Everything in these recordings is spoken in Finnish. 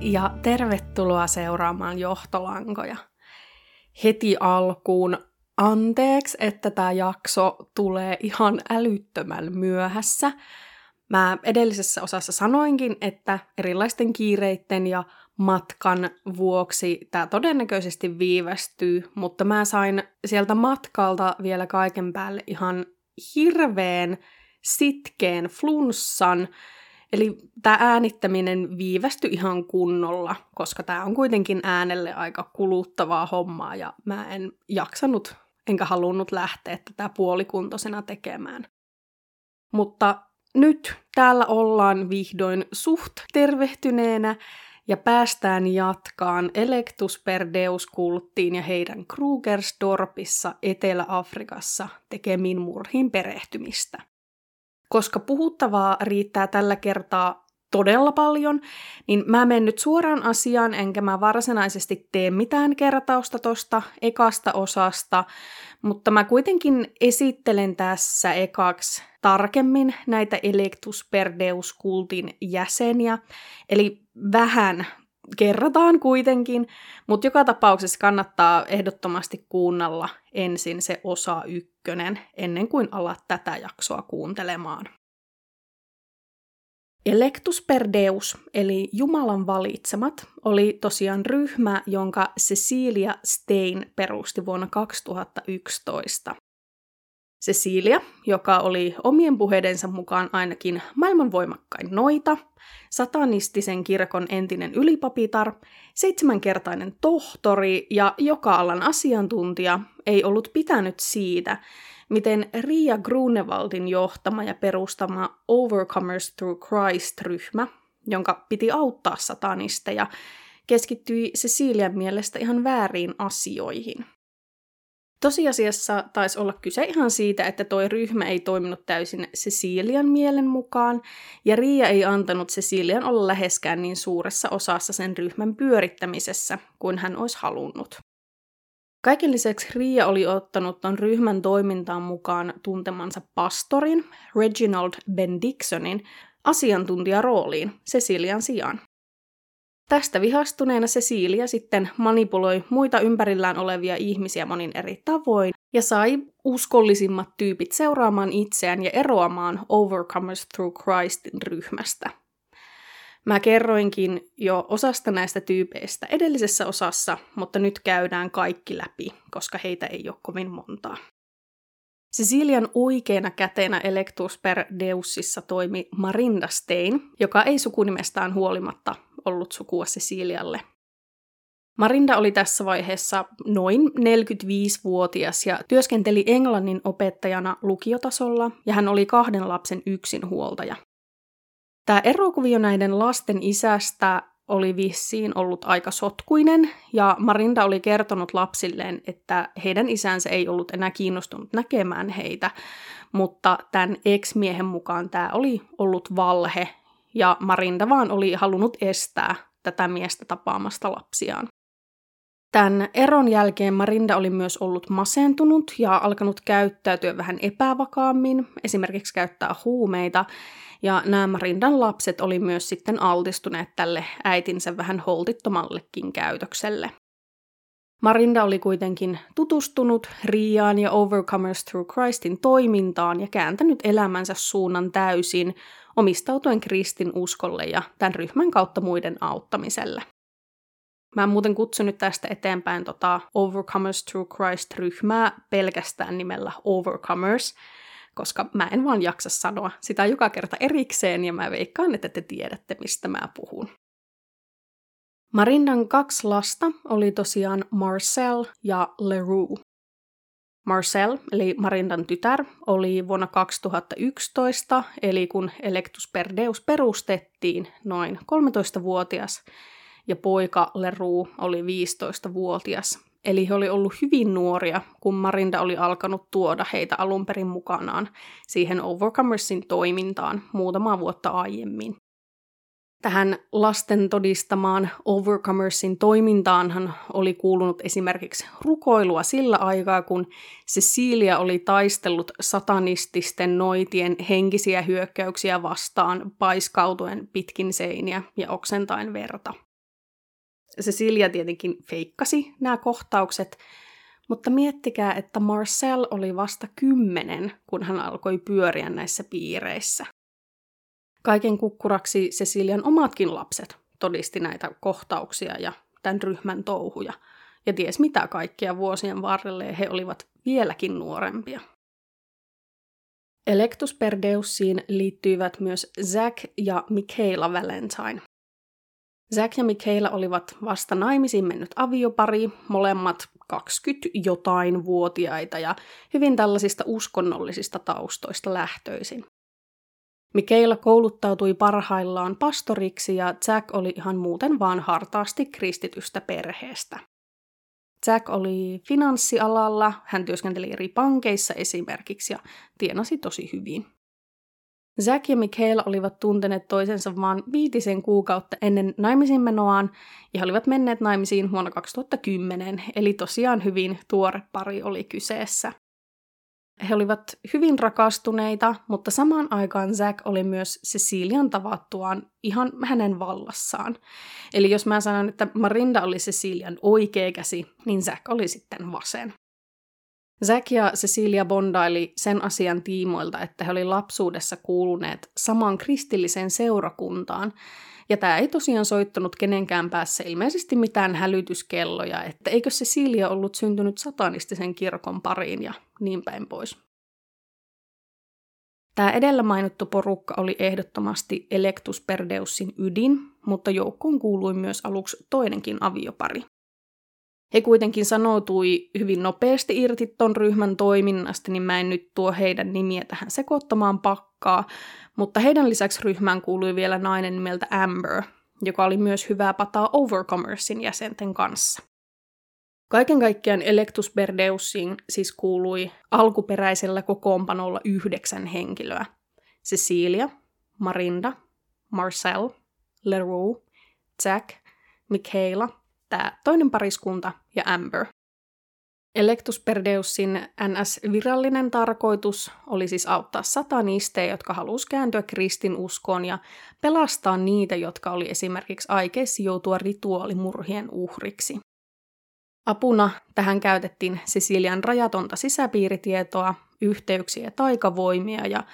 Ja tervetuloa seuraamaan Johtolankoja. Heti alkuun anteeksi, että tämä jakso tulee ihan älyttömän myöhässä. Mä edellisessä osassa sanoinkin, että erilaisten kiireitten ja matkan vuoksi tämä todennäköisesti viivästyy, mutta mä sain sieltä matkalta vielä kaiken päälle ihan hirveän sitkeen flunssan, Eli tämä äänittäminen viivästyi ihan kunnolla, koska tämä on kuitenkin äänelle aika kuluttavaa hommaa ja mä en jaksanut enkä halunnut lähteä tätä puolikuntoisena tekemään. Mutta nyt täällä ollaan vihdoin suht tervehtyneenä ja päästään jatkaan Electus per Deus-kulttiin ja heidän Krugersdorpissa Etelä-Afrikassa tekemiin murhiin perehtymistä. Koska puhuttavaa riittää tällä kertaa todella paljon, niin mä menen nyt suoraan asiaan, enkä mä varsinaisesti tee mitään kertausta tosta ekasta osasta, mutta mä kuitenkin esittelen tässä ekaksi tarkemmin näitä Electus per Deus-kultin jäseniä, eli vähän kerrataan kuitenkin, mutta joka tapauksessa kannattaa ehdottomasti kuunnella ensin se osa ykkönen ennen kuin alat tätä jaksoa kuuntelemaan. Electus per Deus, eli Jumalan valitsemat, oli tosiaan ryhmä, jonka Cecilia Stein perusti vuonna 2011. Cecilia, joka oli omien puheidensa mukaan ainakin maailman voimakkain noita, satanistisen kirkon entinen ylipapitar, seitsemänkertainen tohtori ja joka alan asiantuntija, ei ollut pitänyt siitä, miten Ria Grunewaldin johtama ja perustama Overcomers Through Christ-ryhmä, jonka piti auttaa satanisteja, keskittyi Cecilian mielestä ihan väärin asioihin. Tosiasiassa taisi olla kyse ihan siitä, että toi ryhmä ei toiminut täysin Cecilian mielen mukaan, ja Ria ei antanut Cecilian olla läheskään niin suuressa osassa sen ryhmän pyörittämisessä kuin hän olisi halunnut. Kaiken lisäksi Ria oli ottanut ton ryhmän toimintaan mukaan tuntemansa pastorin, Reginald Bendixonin, asiantuntijarooliin Cecilian sijaan. Tästä vihastuneena Cecilia sitten manipuloi muita ympärillään olevia ihmisiä monin eri tavoin ja sai uskollisimmat tyypit seuraamaan itseään ja eroamaan Overcomers Through Christin ryhmästä. Mä kerroinkin jo osasta näistä tyypeistä edellisessä osassa, mutta nyt käydään kaikki läpi, koska heitä ei ole kovin montaa. Cecilian oikeana käteenä Electus per Deusissa toimi Marinda Stein, joka ei sukunimestään huolimatta ollut sukua Cecilialle. Marinda oli tässä vaiheessa noin 45-vuotias ja työskenteli englannin opettajana lukiotasolla ja hän oli kahden lapsen yksinhuoltaja. Tämä erokuvio näiden lasten isästä oli vissiin ollut aika sotkuinen, ja Marinda oli kertonut lapsilleen, että heidän isänsä ei ollut enää kiinnostunut näkemään heitä, mutta tämän ex-miehen mukaan tämä oli ollut valhe, ja Marinda vaan oli halunnut estää tätä miestä tapaamasta lapsiaan. Tämän eron jälkeen Marinda oli myös ollut masentunut ja alkanut käyttäytyä vähän epävakaammin, esimerkiksi käyttää huumeita, ja nämä Marindan lapset oli myös sitten altistuneet tälle äitinsä vähän holtittomallekin käytökselle. Marinda oli kuitenkin tutustunut Riaan ja Overcomers Through Christin toimintaan ja kääntänyt elämänsä suunnan täysin, omistautuen kristin uskolle ja tämän ryhmän kautta muiden auttamiselle. Mä muuten kutsun nyt tästä eteenpäin tota Overcomers Through Christ-ryhmää pelkästään nimellä Overcomers, koska mä en vaan jaksa sanoa sitä joka kerta erikseen ja mä veikkaan, että te tiedätte, mistä mä puhun. Marindan kaksi lasta oli tosiaan Marcel ja Leroux. Marcel, eli Marindan tytär, oli vuonna 2011, eli kun Electus per Deus perustettiin, noin 13-vuotias, ja poika Leroux oli 15-vuotias. Eli he oli ollut hyvin nuoria, kun Marinda oli alkanut tuoda heitä alun perin mukanaan siihen Overcomersin toimintaan muutama vuotta aiemmin. Tähän lasten todistamaan Overcomersin toimintaanhan oli kuulunut esimerkiksi rukoilua sillä aikaa, kun Cecilia oli taistellut satanististen noitien henkisiä hyökkäyksiä vastaan paiskautuen pitkin seiniä ja oksentain verta. Cecilia tietenkin feikkasi nämä kohtaukset, mutta miettikää, että Marcel oli vasta kymmenen, kun hän alkoi pyöriä näissä piireissä. Kaiken kukkuraksi Cecilian omatkin lapset todisti näitä kohtauksia ja tämän ryhmän touhuja, ja ties mitä kaikkia vuosien varrelle he olivat vieläkin nuorempia. Electus Perdeussiin liittyivät myös Zack ja Michaela Valentine. Zack ja Michaela olivat vasta naimisiin mennyt aviopari, molemmat 20 jotain vuotiaita ja hyvin tällaisista uskonnollisista taustoista lähtöisin. Mikaela kouluttautui parhaillaan pastoriksi ja Jack oli ihan muuten vaan hartaasti kristitystä perheestä. Jack oli finanssialalla, hän työskenteli eri pankeissa esimerkiksi ja tienasi tosi hyvin. Zack ja Michaela olivat tunteneet toisensa vain viitisen kuukautta ennen naimisiin menoaan ja he olivat menneet naimisiin vuonna 2010, eli tosiaan hyvin tuore pari oli kyseessä. He olivat hyvin rakastuneita, mutta samaan aikaan Zack oli myös Cecilian tavattuaan ihan hänen vallassaan. Eli jos mä sanon, että Marinda oli Cecilian oikea käsi, niin Zack oli sitten vasen. Zack ja Cecilia bondaili sen asian tiimoilta, että he oli lapsuudessa kuuluneet samaan kristilliseen seurakuntaan, ja tämä ei tosiaan soittanut kenenkään päässä ilmeisesti mitään hälytyskelloja, että eikö Cecilia ollut syntynyt satanistisen kirkon pariin ja niin päin pois. Tämä edellä mainittu porukka oli ehdottomasti Electus Perdeussin ydin, mutta joukkoon kuului myös aluksi toinenkin aviopari. He kuitenkin sanoutui hyvin nopeasti irti ton ryhmän toiminnasta, niin mä en nyt tuo heidän nimiä tähän sekoittamaan pakkaa, mutta heidän lisäksi ryhmään kuului vielä nainen nimeltä Amber, joka oli myös hyvää pataa Overcommersin jäsenten kanssa. Kaiken kaikkiaan Electus Berdeussiin siis kuului alkuperäisellä kokoonpanolla yhdeksän henkilöä. Cecilia, Marinda, Marcel, Leroux, Jack, Michaela, tämä toinen pariskunta ja Amber. Electus Perdeussin NS-virallinen tarkoitus oli siis auttaa satanisteja, jotka halusi kääntyä kristinuskoon ja pelastaa niitä, jotka oli esimerkiksi aikeissa joutua rituaalimurhien uhriksi. Apuna tähän käytettiin Sisilian rajatonta sisäpiiritietoa, yhteyksiä ja taikavoimia ja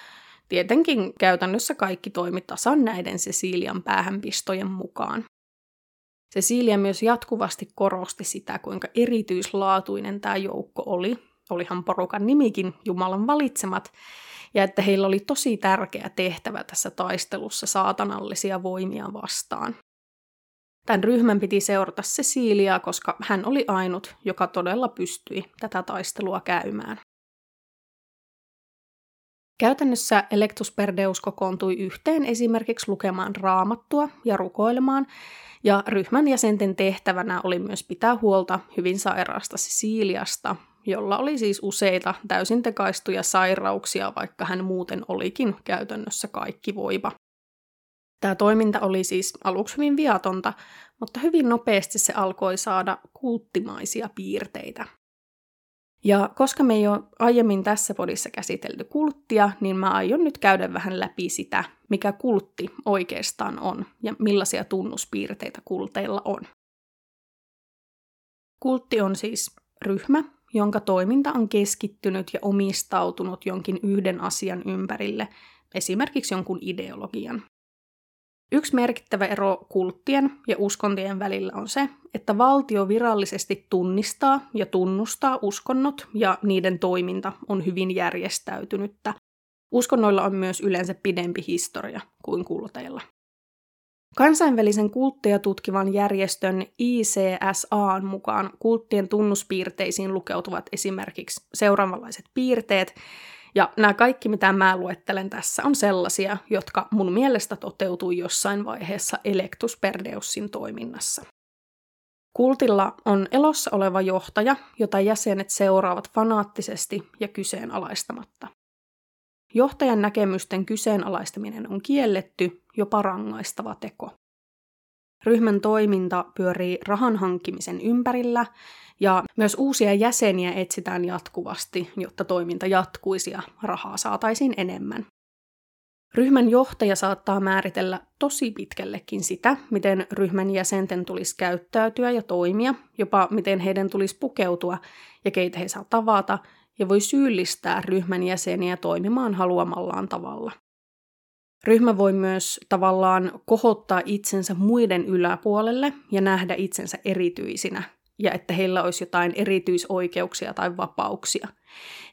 tietenkin käytännössä kaikki toimi tasan näiden Sisilian päähänpistojen mukaan. Cecilia myös jatkuvasti korosti sitä, kuinka erityislaatuinen tämä joukko oli. Olihan porukan nimikin Jumalan valitsemat, ja että heillä oli tosi tärkeä tehtävä tässä taistelussa saatanallisia voimia vastaan. Tämän ryhmän piti seurata Ceciliaa, koska hän oli ainut, joka todella pystyi tätä taistelua käymään. Käytännössä Electus Perdeus kokoontui yhteen esimerkiksi lukemaan raamattua ja rukoilemaan, ja ryhmän jäsenten tehtävänä oli myös pitää huolta hyvin sairaasta Sisiliasta, jolla oli siis useita täysin tekaistuja sairauksia, vaikka hän muuten olikin käytännössä kaikki voiva. Tämä toiminta oli siis aluksi hyvin viatonta, mutta hyvin nopeasti se alkoi saada kulttimaisia piirteitä. Ja koska me ei ole aiemmin tässä podissa käsitelty kulttia, niin mä aion nyt käydä vähän läpi sitä, mikä kultti oikeastaan on ja millaisia tunnuspiirteitä kulteilla on. Kultti on siis ryhmä, jonka toiminta on keskittynyt ja omistautunut jonkin yhden asian ympärille, esimerkiksi jonkun ideologian. Yksi merkittävä ero kulttien ja uskontien välillä on se, että valtio virallisesti tunnistaa ja tunnustaa uskonnot ja niiden toiminta on hyvin järjestäytynyttä. Uskonnoilla on myös yleensä pidempi historia kuin kulteilla. Kansainvälisen kultteja tutkivan järjestön ICSAn mukaan kulttien tunnuspiirteisiin lukeutuvat esimerkiksi seuraavanlaiset piirteet, ja nämä kaikki, mitä mä luettelen tässä, on sellaisia, jotka mun mielestä toteutuu jossain vaiheessa Electus Perdeussin toiminnassa. Kultilla on elossa oleva johtaja, jota jäsenet seuraavat fanaattisesti ja kyseenalaistamatta. Johtajan näkemysten kyseenalaistaminen on kielletty, jopa rangaistava teko. Ryhmän toiminta pyörii rahan hankkimisen ympärillä ja myös uusia jäseniä etsitään jatkuvasti, jotta toiminta jatkuisi ja rahaa saataisiin enemmän. Ryhmän johtaja saattaa määritellä tosi pitkällekin sitä, miten ryhmän jäsenten tulisi käyttäytyä ja toimia, jopa miten heidän tulisi pukeutua ja keitä he saa tavata, ja voi syyllistää ryhmän jäseniä toimimaan haluamallaan tavalla. Ryhmä voi myös tavallaan kohottaa itsensä muiden yläpuolelle ja nähdä itsensä erityisinä, ja että heillä olisi jotain erityisoikeuksia tai vapauksia.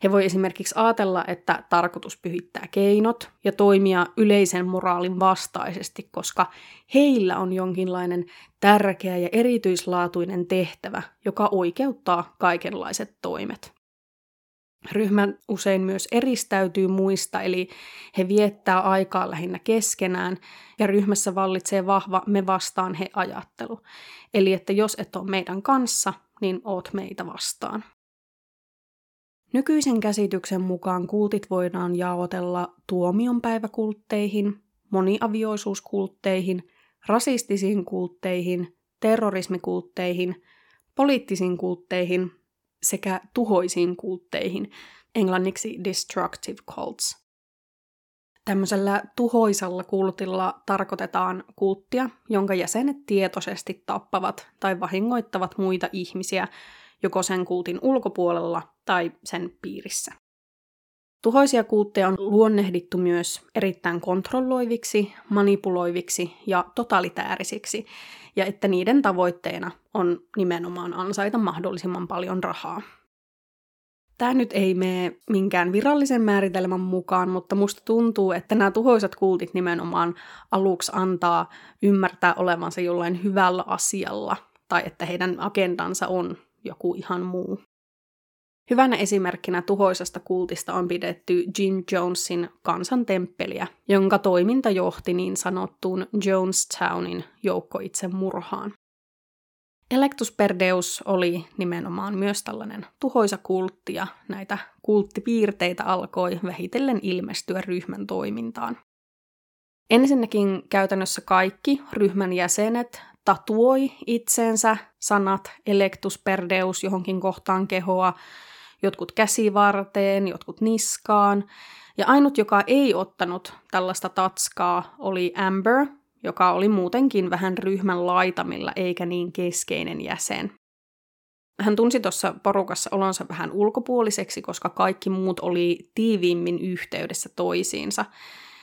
He voi esimerkiksi ajatella, että tarkoitus pyhittää keinot ja toimia yleisen moraalin vastaisesti, koska heillä on jonkinlainen tärkeä ja erityislaatuinen tehtävä, joka oikeuttaa kaikenlaiset toimet. Ryhmä usein myös eristäytyy muista, eli he viettää aikaa lähinnä keskenään, ja ryhmässä vallitsee vahva me vastaan he ajattelu. Eli että jos et ole meidän kanssa, niin oot meitä vastaan. Nykyisen käsityksen mukaan kultit voidaan jaotella tuomionpäiväkultteihin, moniavioisuuskultteihin, rasistisiin kultteihin, terrorismikultteihin, poliittisiin kultteihin sekä tuhoisiin kultteihin, englanniksi destructive cults. Tämmöisellä tuhoisalla kultilla tarkoitetaan kulttia, jonka jäsenet tietoisesti tappavat tai vahingoittavat muita ihmisiä joko sen kultin ulkopuolella tai sen piirissä. Tuhoisia kultteja on luonnehdittu myös erittäin kontrolloiviksi, manipuloiviksi ja totalitäärisiksi, ja että niiden tavoitteena on nimenomaan ansaita mahdollisimman paljon rahaa. Tämä nyt ei mene minkään virallisen määritelmän mukaan, mutta musta tuntuu, että nämä tuhoisat kultit nimenomaan aluksi antaa ymmärtää olevansa jollain hyvällä asialla, tai että heidän agendansa on joku ihan muu. Hyvänä esimerkkinä tuhoisasta kultista on pidetty Jim Jonesin kansantemppeliä, jonka toiminta johti niin sanottuun Jonestownin joukkoitsemurhaan. Electus per Deus oli nimenomaan myös tällainen tuhoisa kultti ja näitä kulttipiirteitä alkoi vähitellen ilmestyä ryhmän toimintaan. Ensinnäkin käytännössä kaikki ryhmän jäsenet tatuoi itseensä sanat Electus per Deus johonkin kohtaan kehoa, jotkut käsivarteen, jotkut niskaan. Ja ainut, joka ei ottanut tällaista tatskaa, oli Amber, joka oli muutenkin vähän ryhmän laitamilla eikä niin keskeinen jäsen. Hän tunsi tuossa porukassa olonsa vähän ulkopuoliseksi, koska kaikki muut oli tiiviimmin yhteydessä toisiinsa.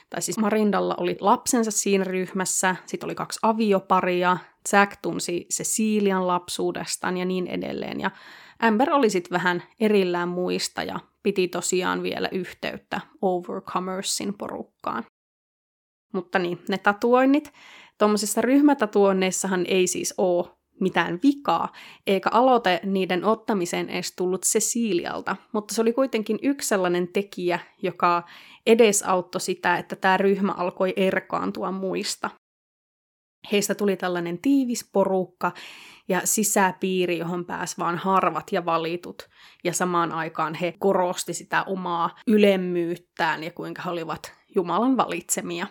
Tai siis Marindalla oli lapsensa siinä ryhmässä, sitten oli kaksi avioparia, Zack tunsi Cecilian lapsuudestaan ja niin edelleen. Ja Amber oli sitten vähän erillään muista ja piti tosiaan vielä yhteyttä Overcomersin porukkaan. Mutta niin, ne tatuoinnit. Tuommoisissa ryhmätatuoinneissahan ei siis ole mitään vikaa, eikä aloite niiden ottamiseen edes tullut Cecilialta, mutta se oli kuitenkin yksi sellainen tekijä, joka edesauttoi sitä, että tämä ryhmä alkoi erkaantua muista. Heistä tuli tällainen tiivis porukka ja sisäpiiri, johon pääsi vain harvat ja valitut. Ja samaan aikaan he korosti sitä omaa ylemmyyttään ja kuinka he olivat Jumalan valitsemia.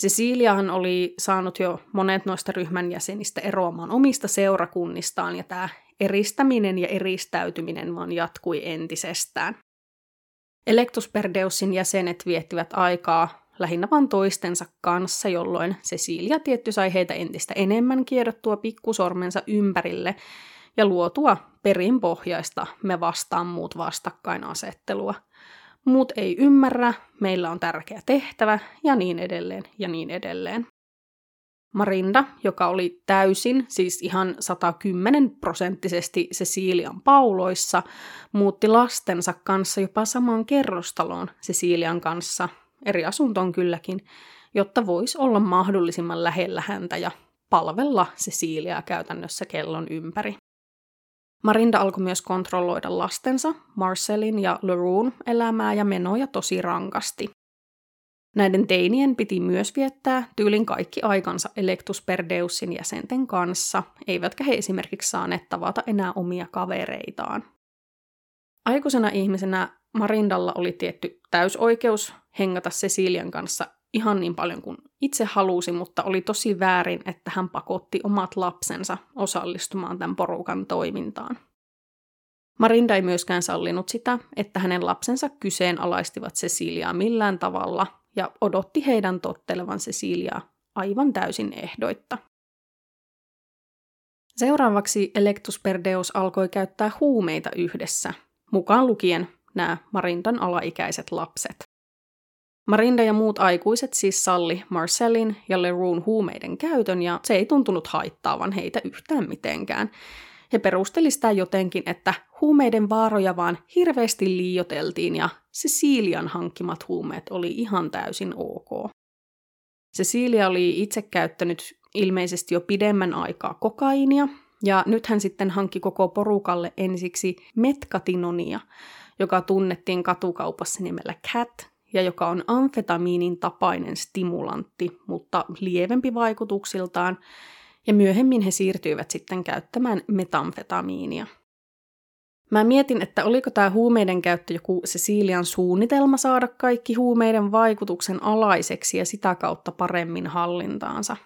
Ceciliahan oli saanut jo monet noista ryhmän jäsenistä eroamaan omista seurakunnistaan, ja tämä eristäminen ja eristäytyminen vaan jatkui entisestään. Electus Perdeusin jäsenet viettivät aikaa lähinnä vain toistensa kanssa, jolloin Cecilia tietty sai heitä entistä enemmän kiedottua pikkusormensa ympärille ja luotua perinpohjaista me vastaan muut vastakkainasettelua – muut ei ymmärrä, meillä on tärkeä tehtävä ja niin edelleen ja niin edelleen. Marinda, joka oli täysin, siis ihan 110 prosenttisesti Cecilian pauloissa, muutti lastensa kanssa jopa samaan kerrostaloon Cecilian kanssa, eri asuntoon kylläkin, jotta voisi olla mahdollisimman lähellä häntä ja palvella Ceciliaa käytännössä kellon ympäri. Marinda alkoi myös kontrolloida lastensa, Marcelin ja Leroon elämää ja menoja tosi rankasti. Näiden teinien piti myös viettää tyylin kaikki aikansa Electus Perdeusin jäsenten kanssa, eivätkä he esimerkiksi saaneet tavata enää omia kavereitaan. Aikuisena ihmisenä Marindalla oli tietty täysoikeus hengata Cecilian kanssa ihan niin paljon kuin itse halusi, mutta oli tosi väärin, että hän pakotti omat lapsensa osallistumaan tämän porukan toimintaan. Marinda ei myöskään sallinut sitä, että hänen lapsensa kyseenalaistivat Ceciliaa millään tavalla, ja odotti heidän tottelevan Ceciliaa aivan täysin ehdoitta. Seuraavaksi Electus Perdeus alkoi käyttää huumeita yhdessä, mukaan lukien nämä Marindan alaikäiset lapset. Marinda ja muut aikuiset siis salli Marcellin ja Leroon huumeiden käytön ja se ei tuntunut haittaavan heitä yhtään mitenkään. He perusteli sitä jotenkin, että huumeiden vaaroja vaan hirveästi liioteltiin ja Cecilian hankkimat huumeet oli ihan täysin ok. Cecilia oli itse käyttänyt ilmeisesti jo pidemmän aikaa kokainia, ja nyt hän sitten hankki koko porukalle ensiksi metkatinonia, joka tunnettiin katukaupassa nimellä Cat, ja joka on amfetamiinin tapainen stimulantti, mutta lievempi vaikutuksiltaan, ja myöhemmin he siirtyivät sitten käyttämään metamfetamiinia. Mä mietin, että oliko tämä huumeiden käyttö joku Cecilian suunnitelma saada kaikki huumeiden vaikutuksen alaiseksi ja sitä kautta paremmin hallintaansa.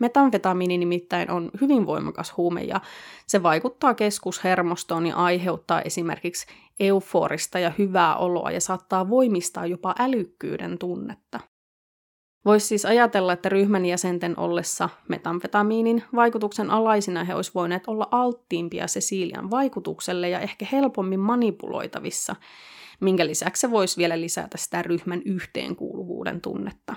Metamfetamiini nimittäin on hyvin voimakas huume ja se vaikuttaa keskushermostoon ja aiheuttaa esimerkiksi euforista ja hyvää oloa ja saattaa voimistaa jopa älykkyyden tunnetta. Voisi siis ajatella, että ryhmän jäsenten ollessa metamfetamiinin vaikutuksen alaisina he olisivat voineet olla alttiimpia Cecilian vaikutukselle ja ehkä helpommin manipuloitavissa, minkä lisäksi se voisi vielä lisätä sitä ryhmän yhteenkuuluvuuden tunnetta.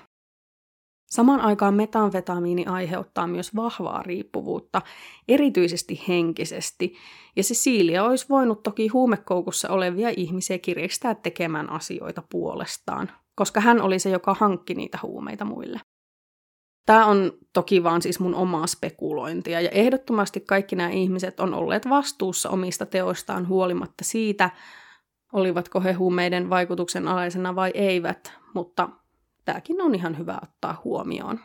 Samaan aikaan metamfetamiini aiheuttaa myös vahvaa riippuvuutta, erityisesti henkisesti, ja Cecilia olisi voinut toki huumekoukussa olevia ihmisiä kiristää tekemään asioita puolestaan, koska hän oli se, joka hankki niitä huumeita muille. Tämä on toki vaan siis mun omaa spekulointia, ja ehdottomasti kaikki nämä ihmiset on olleet vastuussa omista teoistaan huolimatta siitä, olivatko he huumeiden vaikutuksen alaisena vai eivät, mutta tämäkin on ihan hyvä ottaa huomioon.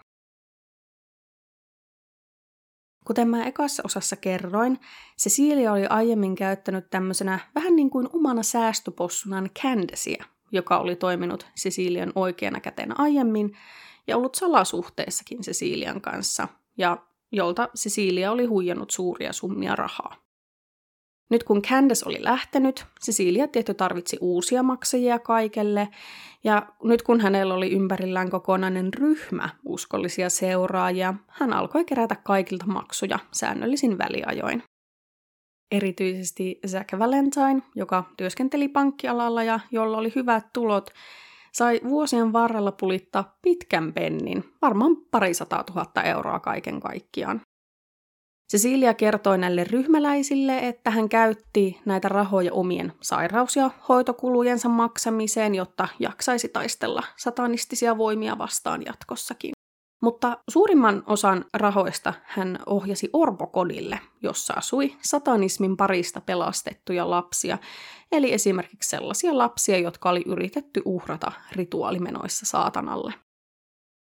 Kuten mä ekassa osassa kerroin, Cecilia oli aiemmin käyttänyt tämmöisenä vähän niin kuin omana säästöpossunan Candacea, joka oli toiminut Cecilian oikeana kätenä aiemmin ja ollut salasuhteessakin Cecilian kanssa, ja jolta Cecilia oli huijannut suuria summia rahaa. Nyt kun Candace oli lähtenyt, Cecilia tietty tarvitsi uusia maksajia kaikelle, ja nyt kun hänellä oli ympärillään kokonainen ryhmä uskollisia seuraajia, hän alkoi kerätä kaikilta maksuja säännöllisin väliajoin. Erityisesti Zack Valentine, joka työskenteli pankkialalla ja jolla oli hyvät tulot, sai vuosien varrella pulittaa pitkän pennin, varmaan parisataa tuhatta euroa kaiken kaikkiaan. Cecilia kertoi näille ryhmäläisille, että hän käytti näitä rahoja omien sairaus- ja hoitokulujensa maksamiseen, jotta jaksaisi taistella satanistisia voimia vastaan jatkossakin. Mutta suurimman osan rahoista hän ohjasi orpokodille, jossa asui satanismin parista pelastettuja lapsia, eli esimerkiksi sellaisia lapsia, jotka oli yritetty uhrata rituaalimenoissa saatanalle.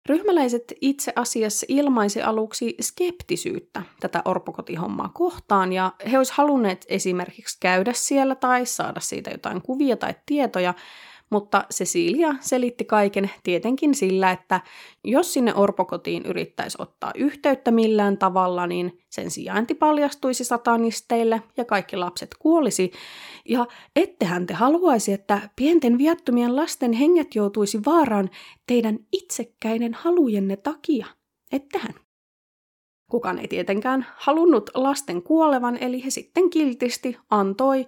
Ryhmäläiset itse asiassa ilmaisi aluksi skeptisyyttä tätä orpokotihommaa kohtaan, ja he olisivat halunneet esimerkiksi käydä siellä tai saada siitä jotain kuvia tai tietoja, mutta Cecilia selitti kaiken tietenkin sillä, että jos sinne orpokotiin yrittäisi ottaa yhteyttä millään tavalla, niin sen sijainti paljastuisi satanisteille ja kaikki lapset kuolisi. Ja ettehän te haluaisi, että pienten viattomien lasten henget joutuisi vaaraan teidän itsekkäinen halujenne takia. Ettehän? Kukaan ei tietenkään halunnut lasten kuolevan, eli he sitten kiltisti antoi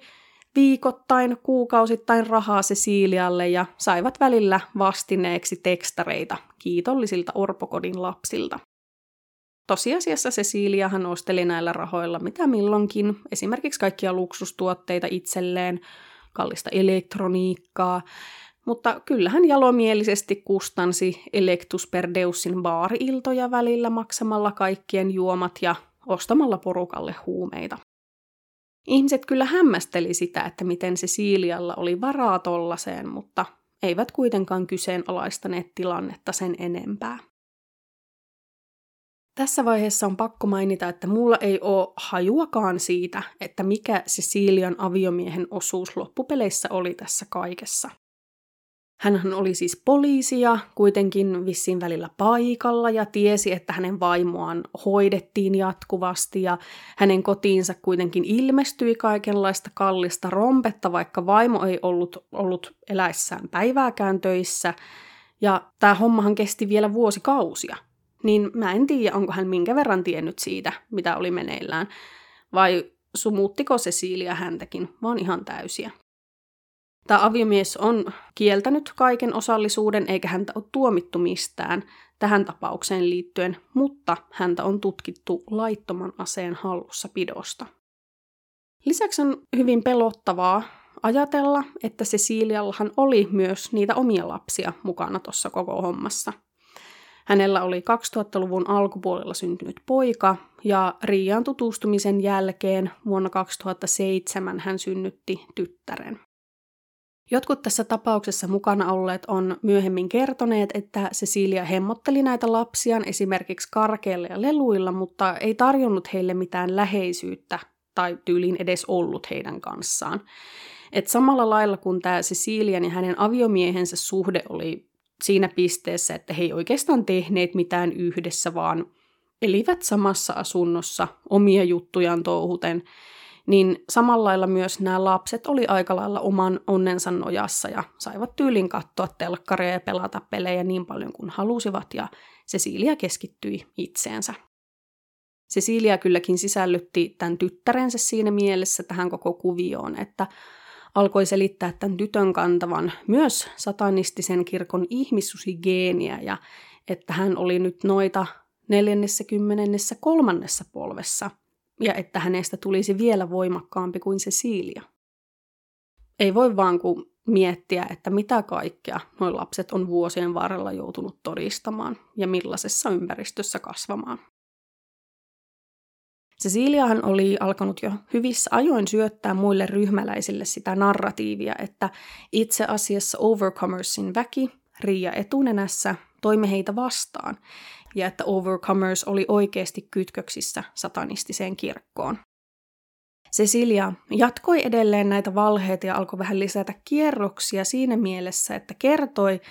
viikoittain, kuukausittain rahaa Cecilialle ja saivat välillä vastineeksi tekstareita kiitollisilta orpokodin lapsilta. Tosiasiassa Ceciliahan osteli näillä rahoilla mitä milloinkin, esimerkiksi kaikkia luksustuotteita itselleen, kallista elektroniikkaa, mutta kyllähän jalomielisesti kustansi Electus Perdeusin baari-iltoja välillä maksamalla kaikkien juomat ja ostamalla porukalle huumeita. Ihmiset kyllä hämmästeli sitä, että miten se Siilialla oli varaa tollaseen, mutta eivät kuitenkaan kyseenalaistaneet tilannetta sen enempää. Tässä vaiheessa on pakko mainita, että mulla ei ole hajuakaan siitä, että mikä se Siilian aviomiehen osuus loppupeleissä oli tässä kaikessa. Hänhän oli siis poliisi ja kuitenkin vissiin välillä paikalla ja tiesi, että hänen vaimoaan hoidettiin jatkuvasti ja hänen kotiinsa kuitenkin ilmestyi kaikenlaista kallista rompetta, vaikka vaimo ei ollut, ollut eläissään päivääkään töissä. Ja tämä hommahan kesti vielä vuosikausia. Niin mä en tiedä, onko hän minkä verran tiennyt siitä, mitä oli meneillään. Vai sumuuttiko Cecilia häntäkin, vaan ihan täysiä. Tämä aviomies on kieltänyt kaiken osallisuuden, eikä häntä ole tuomittu mistään tähän tapaukseen liittyen, mutta häntä on tutkittu laittoman aseen hallussa pidosta. Lisäksi on hyvin pelottavaa ajatella, että Ceciliallahan oli myös niitä omia lapsia mukana tuossa koko hommassa. Hänellä oli 2000-luvun alkupuolella syntynyt poika, ja Riian tutustumisen jälkeen vuonna 2007 hän synnytti tyttären. Jotkut tässä tapauksessa mukana olleet on myöhemmin kertoneet, että Cecilia hemmotteli näitä lapsiaan esimerkiksi karkeilla ja leluilla, mutta ei tarjonnut heille mitään läheisyyttä tai tyyliin edes ollut heidän kanssaan. Et samalla lailla kun tämä Cecilian ja hänen aviomiehensä suhde oli siinä pisteessä, että he ei oikeastaan tehneet mitään yhdessä, vaan elivät samassa asunnossa omia juttujaan touhuten, niin samalla lailla myös nämä lapset oli aika lailla oman onnensa nojassa ja saivat tyylin katsoa telkkaria ja pelata pelejä niin paljon kuin halusivat ja Cecilia keskittyi itseensä. Cecilia kylläkin sisällytti tämän tyttärensä siinä mielessä tähän koko kuvioon, että alkoi selittää tämän tytön kantavan myös satanistisen kirkon ihmissusigeeniä ja että hän oli nyt noita neljännessä kymmenennessä kolmannessa polvessa ja että hänestä tulisi vielä voimakkaampi kuin Cecilia. Ei voi vaan kuin miettiä, että mitä kaikkea nuo lapset on vuosien varrella joutunut todistamaan ja millaisessa ympäristössä kasvamaan. Ceciliahan oli alkanut jo hyvissä ajoin syöttää muille ryhmäläisille sitä narratiivia, että itse asiassa Overcomersin väki, Riia etunenässä, toimi heitä vastaan, ja että Overcomers oli oikeasti kytköksissä satanistiseen kirkkoon. Cecilia jatkoi edelleen näitä valheita ja alkoi vähän lisätä kierroksia siinä mielessä, että kertoi,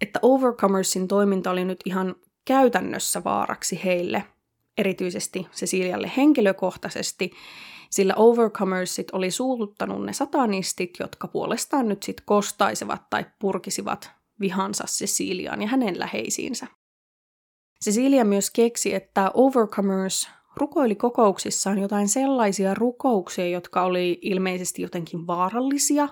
että Overcomersin toiminta oli nyt ihan käytännössä vaaraksi heille – erityisesti Cecilialle henkilökohtaisesti, sillä Overcomersit oli suututtanut ne satanistit, jotka puolestaan nyt sitten kostaisivat tai purkisivat vihansa Ceciliaan ja hänen läheisiinsä. Cecilia myös keksi, että Overcomers rukoili kokouksissaan jotain sellaisia rukouksia, jotka oli ilmeisesti jotenkin vaarallisia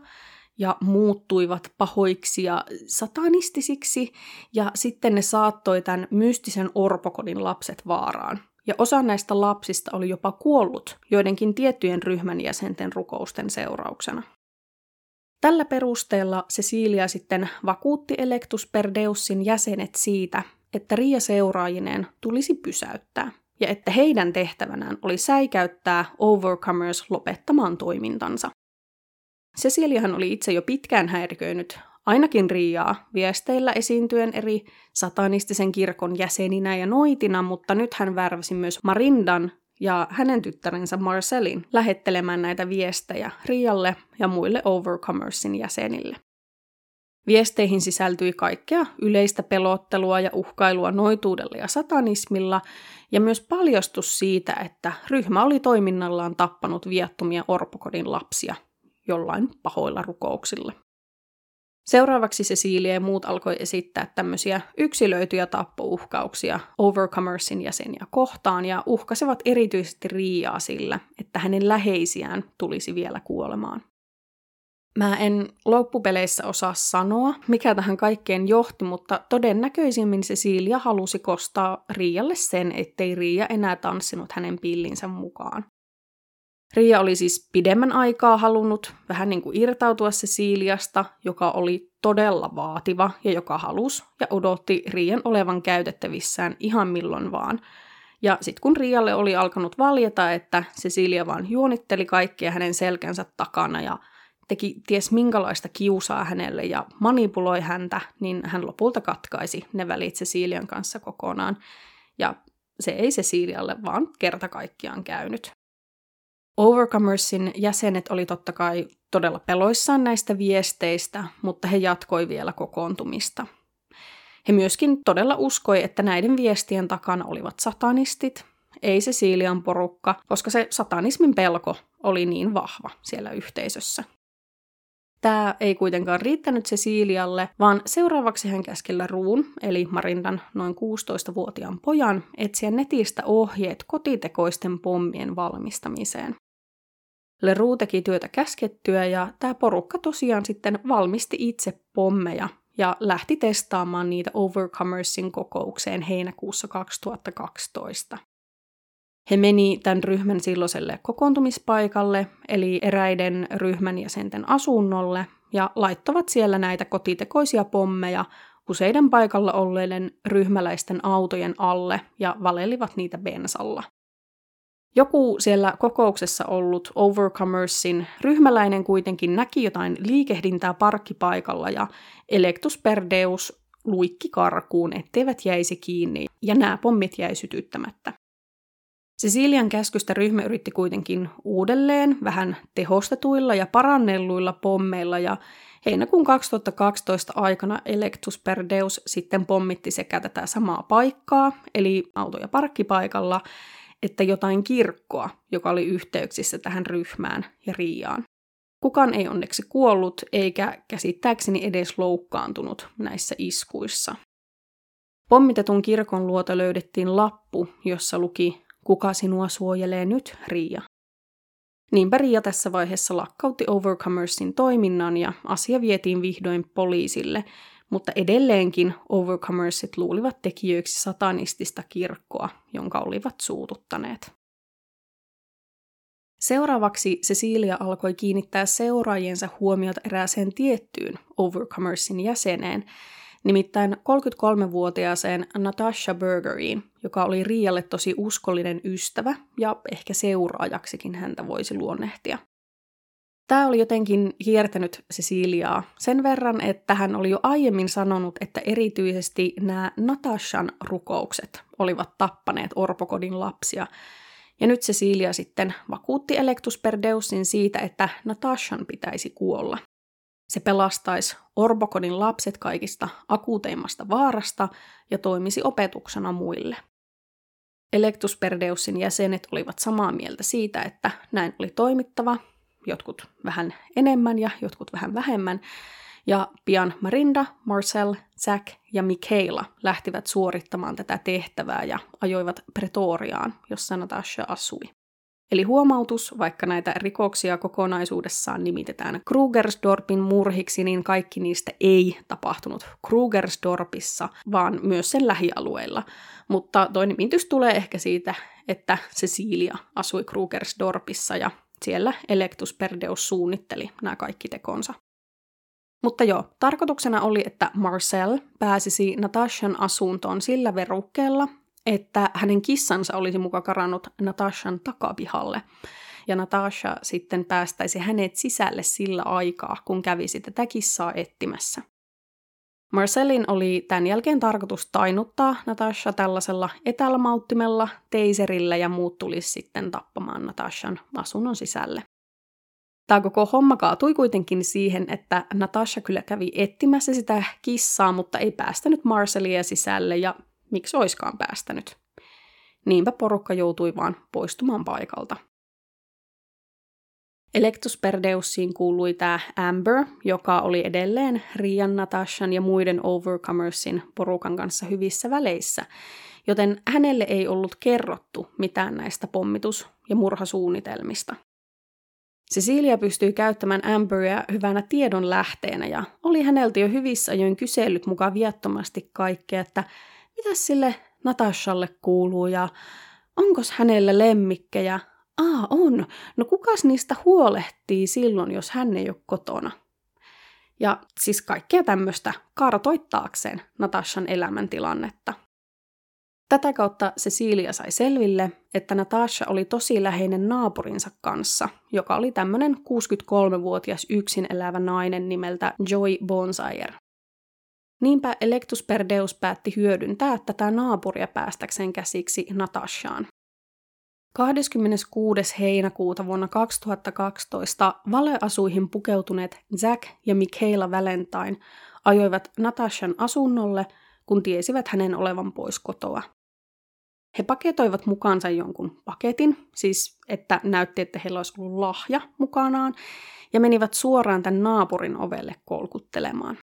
ja muuttuivat pahoiksi ja satanistisiksi, ja sitten ne saattoi tämän mystisen orpokodin lapset vaaraan ja osa näistä lapsista oli jopa kuollut joidenkin tiettyjen ryhmän jäsenten rukousten seurauksena. Tällä perusteella Cecilia sitten vakuutti Electus per Deusin jäsenet siitä, että Ria seuraajineen tulisi pysäyttää ja että heidän tehtävänään oli säikäyttää Overcomers lopettamaan toimintansa. Ceciliahan oli itse jo pitkään häiriköinyt ainakin Riaa viesteillä esiintyen eri satanistisen kirkon jäseninä ja noitina, mutta nyt hän värväsi myös Marindan ja hänen tyttärensä Marcelin lähettelemään näitä viestejä Rialle ja muille Overcomersin jäsenille. Viesteihin sisältyi kaikkea yleistä pelottelua ja uhkailua noituudella ja satanismilla, ja myös paljastus siitä, että ryhmä oli toiminnallaan tappanut viattomia orpokodin lapsia jollain pahoilla rukouksilla. Seuraavaksi Cecilia ja muut alkoi esittää tämmöisiä yksilöityjä tappouhkauksia Overcomersin jäseniä kohtaan ja uhkasivat erityisesti Riiaa sillä, että hänen läheisiään tulisi vielä kuolemaan. Mä en loppupeleissä osaa sanoa, mikä tähän kaikkeen johti, mutta todennäköisimmin Cecilia halusi kostaa Riialle sen, ettei Riia enää tanssinut hänen pillinsä mukaan. Ria oli siis pidemmän aikaa halunnut vähän niin kuin irtautua Ceciliasta, joka oli todella vaativa ja joka halusi ja odotti Rian olevan käytettävissään ihan milloin vaan. Ja sitten kun Rialle oli alkanut valjeta, että Cecilia vaan juonitteli kaikkia hänen selkänsä takana ja teki ties minkälaista kiusaa hänelle ja manipuloi häntä, niin hän lopulta katkaisi ne välit Cecilian kanssa kokonaan. Ja se ei Cecilialle vaan kerta kaikkiaan käynyt. Overcomersin jäsenet oli totta kai todella peloissaan näistä viesteistä, mutta he jatkoi vielä kokoontumista. He myöskin todella uskoi, että näiden viestien takana olivat satanistit, ei se Siilian porukka, koska se satanismin pelko oli niin vahva siellä yhteisössä. Tämä ei kuitenkaan riittänyt Cecilialle, vaan seuraavaksi hän käski Ruun, eli Marindan noin 16-vuotiaan pojan, etsiä netistä ohjeet kotitekoisten pommien valmistamiseen. Leroux teki työtä käskettyä ja tämä porukka tosiaan sitten valmisti itse pommeja ja lähti testaamaan niitä Overcomersin kokoukseen heinäkuussa 2012. He meni tämän ryhmän silloiselle kokoontumispaikalle, eli eräiden ryhmän jäsenten asunnolle, ja laittavat siellä näitä kotitekoisia pommeja useiden paikalla olleiden ryhmäläisten autojen alle ja valelivat niitä bensalla. Joku siellä kokouksessa ollut Overcomersin ryhmäläinen kuitenkin näki jotain liikehdintää parkkipaikalla ja Electus Perdeus luikki karkuun, etteivät jäisi kiinni, ja nämä pommit jäi sytyttämättä. Cecilian käskystä ryhmä yritti kuitenkin uudelleen vähän tehostetuilla ja parannelluilla pommeilla ja heinäkuun 2012 aikana Electus per Deus sitten pommitti sekä tätä samaa paikkaa, eli auto- ja parkkipaikalla, että jotain kirkkoa, joka oli yhteyksissä tähän ryhmään ja Riaan. Kukaan ei onneksi kuollut eikä käsittääkseni edes loukkaantunut näissä iskuissa. Pommitetun kirkon luota löydettiin lappu, jossa luki Kuka sinua suojelee nyt, Riia? Niinpä Riia tässä vaiheessa lakkautti Overcomersin toiminnan ja asia vietiin vihdoin poliisille, mutta edelleenkin Overcomersit luulivat tekijöiksi satanistista kirkkoa, jonka olivat suututtaneet. Seuraavaksi Cecilia alkoi kiinnittää seuraajiensa huomiota erääseen tiettyyn Overcomersin jäseneen, nimittäin 33-vuotiaaseen Natasha Burgeriin, joka oli Rialle tosi uskollinen ystävä ja ehkä seuraajaksikin häntä voisi luonnehtia. Tämä oli jotenkin hiertänyt Ceciliaa sen verran, että hän oli jo aiemmin sanonut, että erityisesti nämä Natashan rukoukset olivat tappaneet orpokodin lapsia. Ja nyt Cecilia sitten vakuutti Electus Perdeusin siitä, että Natashan pitäisi kuolla. Se pelastaisi Orbokodin lapset kaikista akuuteimmasta vaarasta ja toimisi opetuksena muille. Electus Perdeusin jäsenet olivat samaa mieltä siitä, että näin oli toimittava, jotkut vähän enemmän ja jotkut vähän vähemmän, ja pian Marinda, Marcel, Zack ja Michaela lähtivät suorittamaan tätä tehtävää ja ajoivat Pretoriaan, jossa Natasha asui. Eli huomautus, vaikka näitä rikoksia kokonaisuudessaan nimitetään Krugersdorpin murhiksi, niin kaikki niistä ei tapahtunut Krugersdorpissa, vaan myös sen lähialueilla. Mutta toi nimitys tulee ehkä siitä, että Cecilia asui Krugersdorpissa ja siellä Electus Perdeus suunnitteli nämä kaikki tekonsa. Mutta joo, tarkoituksena oli, että Marcel pääsisi Natashan asuntoon sillä verukkeella, että hänen kissansa olisi muka karannut Natashan takapihalle. Ja Natasha sitten päästäisi hänet sisälle sillä aikaa, kun kävisi tätä kissaa etsimässä. Marcelin oli tämän jälkeen tarkoitus tainuttaa Natasha tällaisella etälämauttimella, teiserillä ja muut tulisi sitten tappamaan Natashan asunnon sisälle. Tämä koko homma kaatui kuitenkin siihen, että Natasha kyllä kävi etsimässä sitä kissaa, mutta ei päästänyt Marcelia sisälle ja miksi oiskaan päästänyt. Niinpä porukka joutui vaan poistumaan paikalta. Electus Perdeussiin kuului tämä Amber, joka oli edelleen Rian, Natashan ja muiden Overcomersin porukan kanssa hyvissä väleissä, joten hänelle ei ollut kerrottu mitään näistä pommitus- ja murhasuunnitelmista. Cecilia pystyi käyttämään Amberia hyvänä tiedon lähteenä ja oli häneltä jo hyvissä ajoin kysellyt mukaan viattomasti kaikkea, että mitä sille Natashalle kuuluu ja onko hänellä lemmikkejä? Aa, on. No kukas niistä huolehtii silloin, jos hän ei ole kotona? Ja siis kaikkea tämmöistä kartoittaakseen Natashan elämäntilannetta. Tätä kautta Cecilia sai selville, että Natasha oli tosi läheinen naapurinsa kanssa, joka oli tämmöinen 63-vuotias yksin elävä nainen nimeltä Joy Bonsayer. Niinpä Electus Perdeus päätti hyödyntää tätä naapuria päästäkseen käsiksi Natashaan. 26. heinäkuuta vuonna 2012 valeasuihin pukeutuneet Zack ja Michaela Valentine ajoivat Natashan asunnolle, kun tiesivät hänen olevan pois kotoa. He paketoivat mukaansa jonkun paketin, siis että näytti, että heillä olisi ollut lahja mukanaan, ja menivät suoraan tämän naapurin ovelle kolkuttelemaan.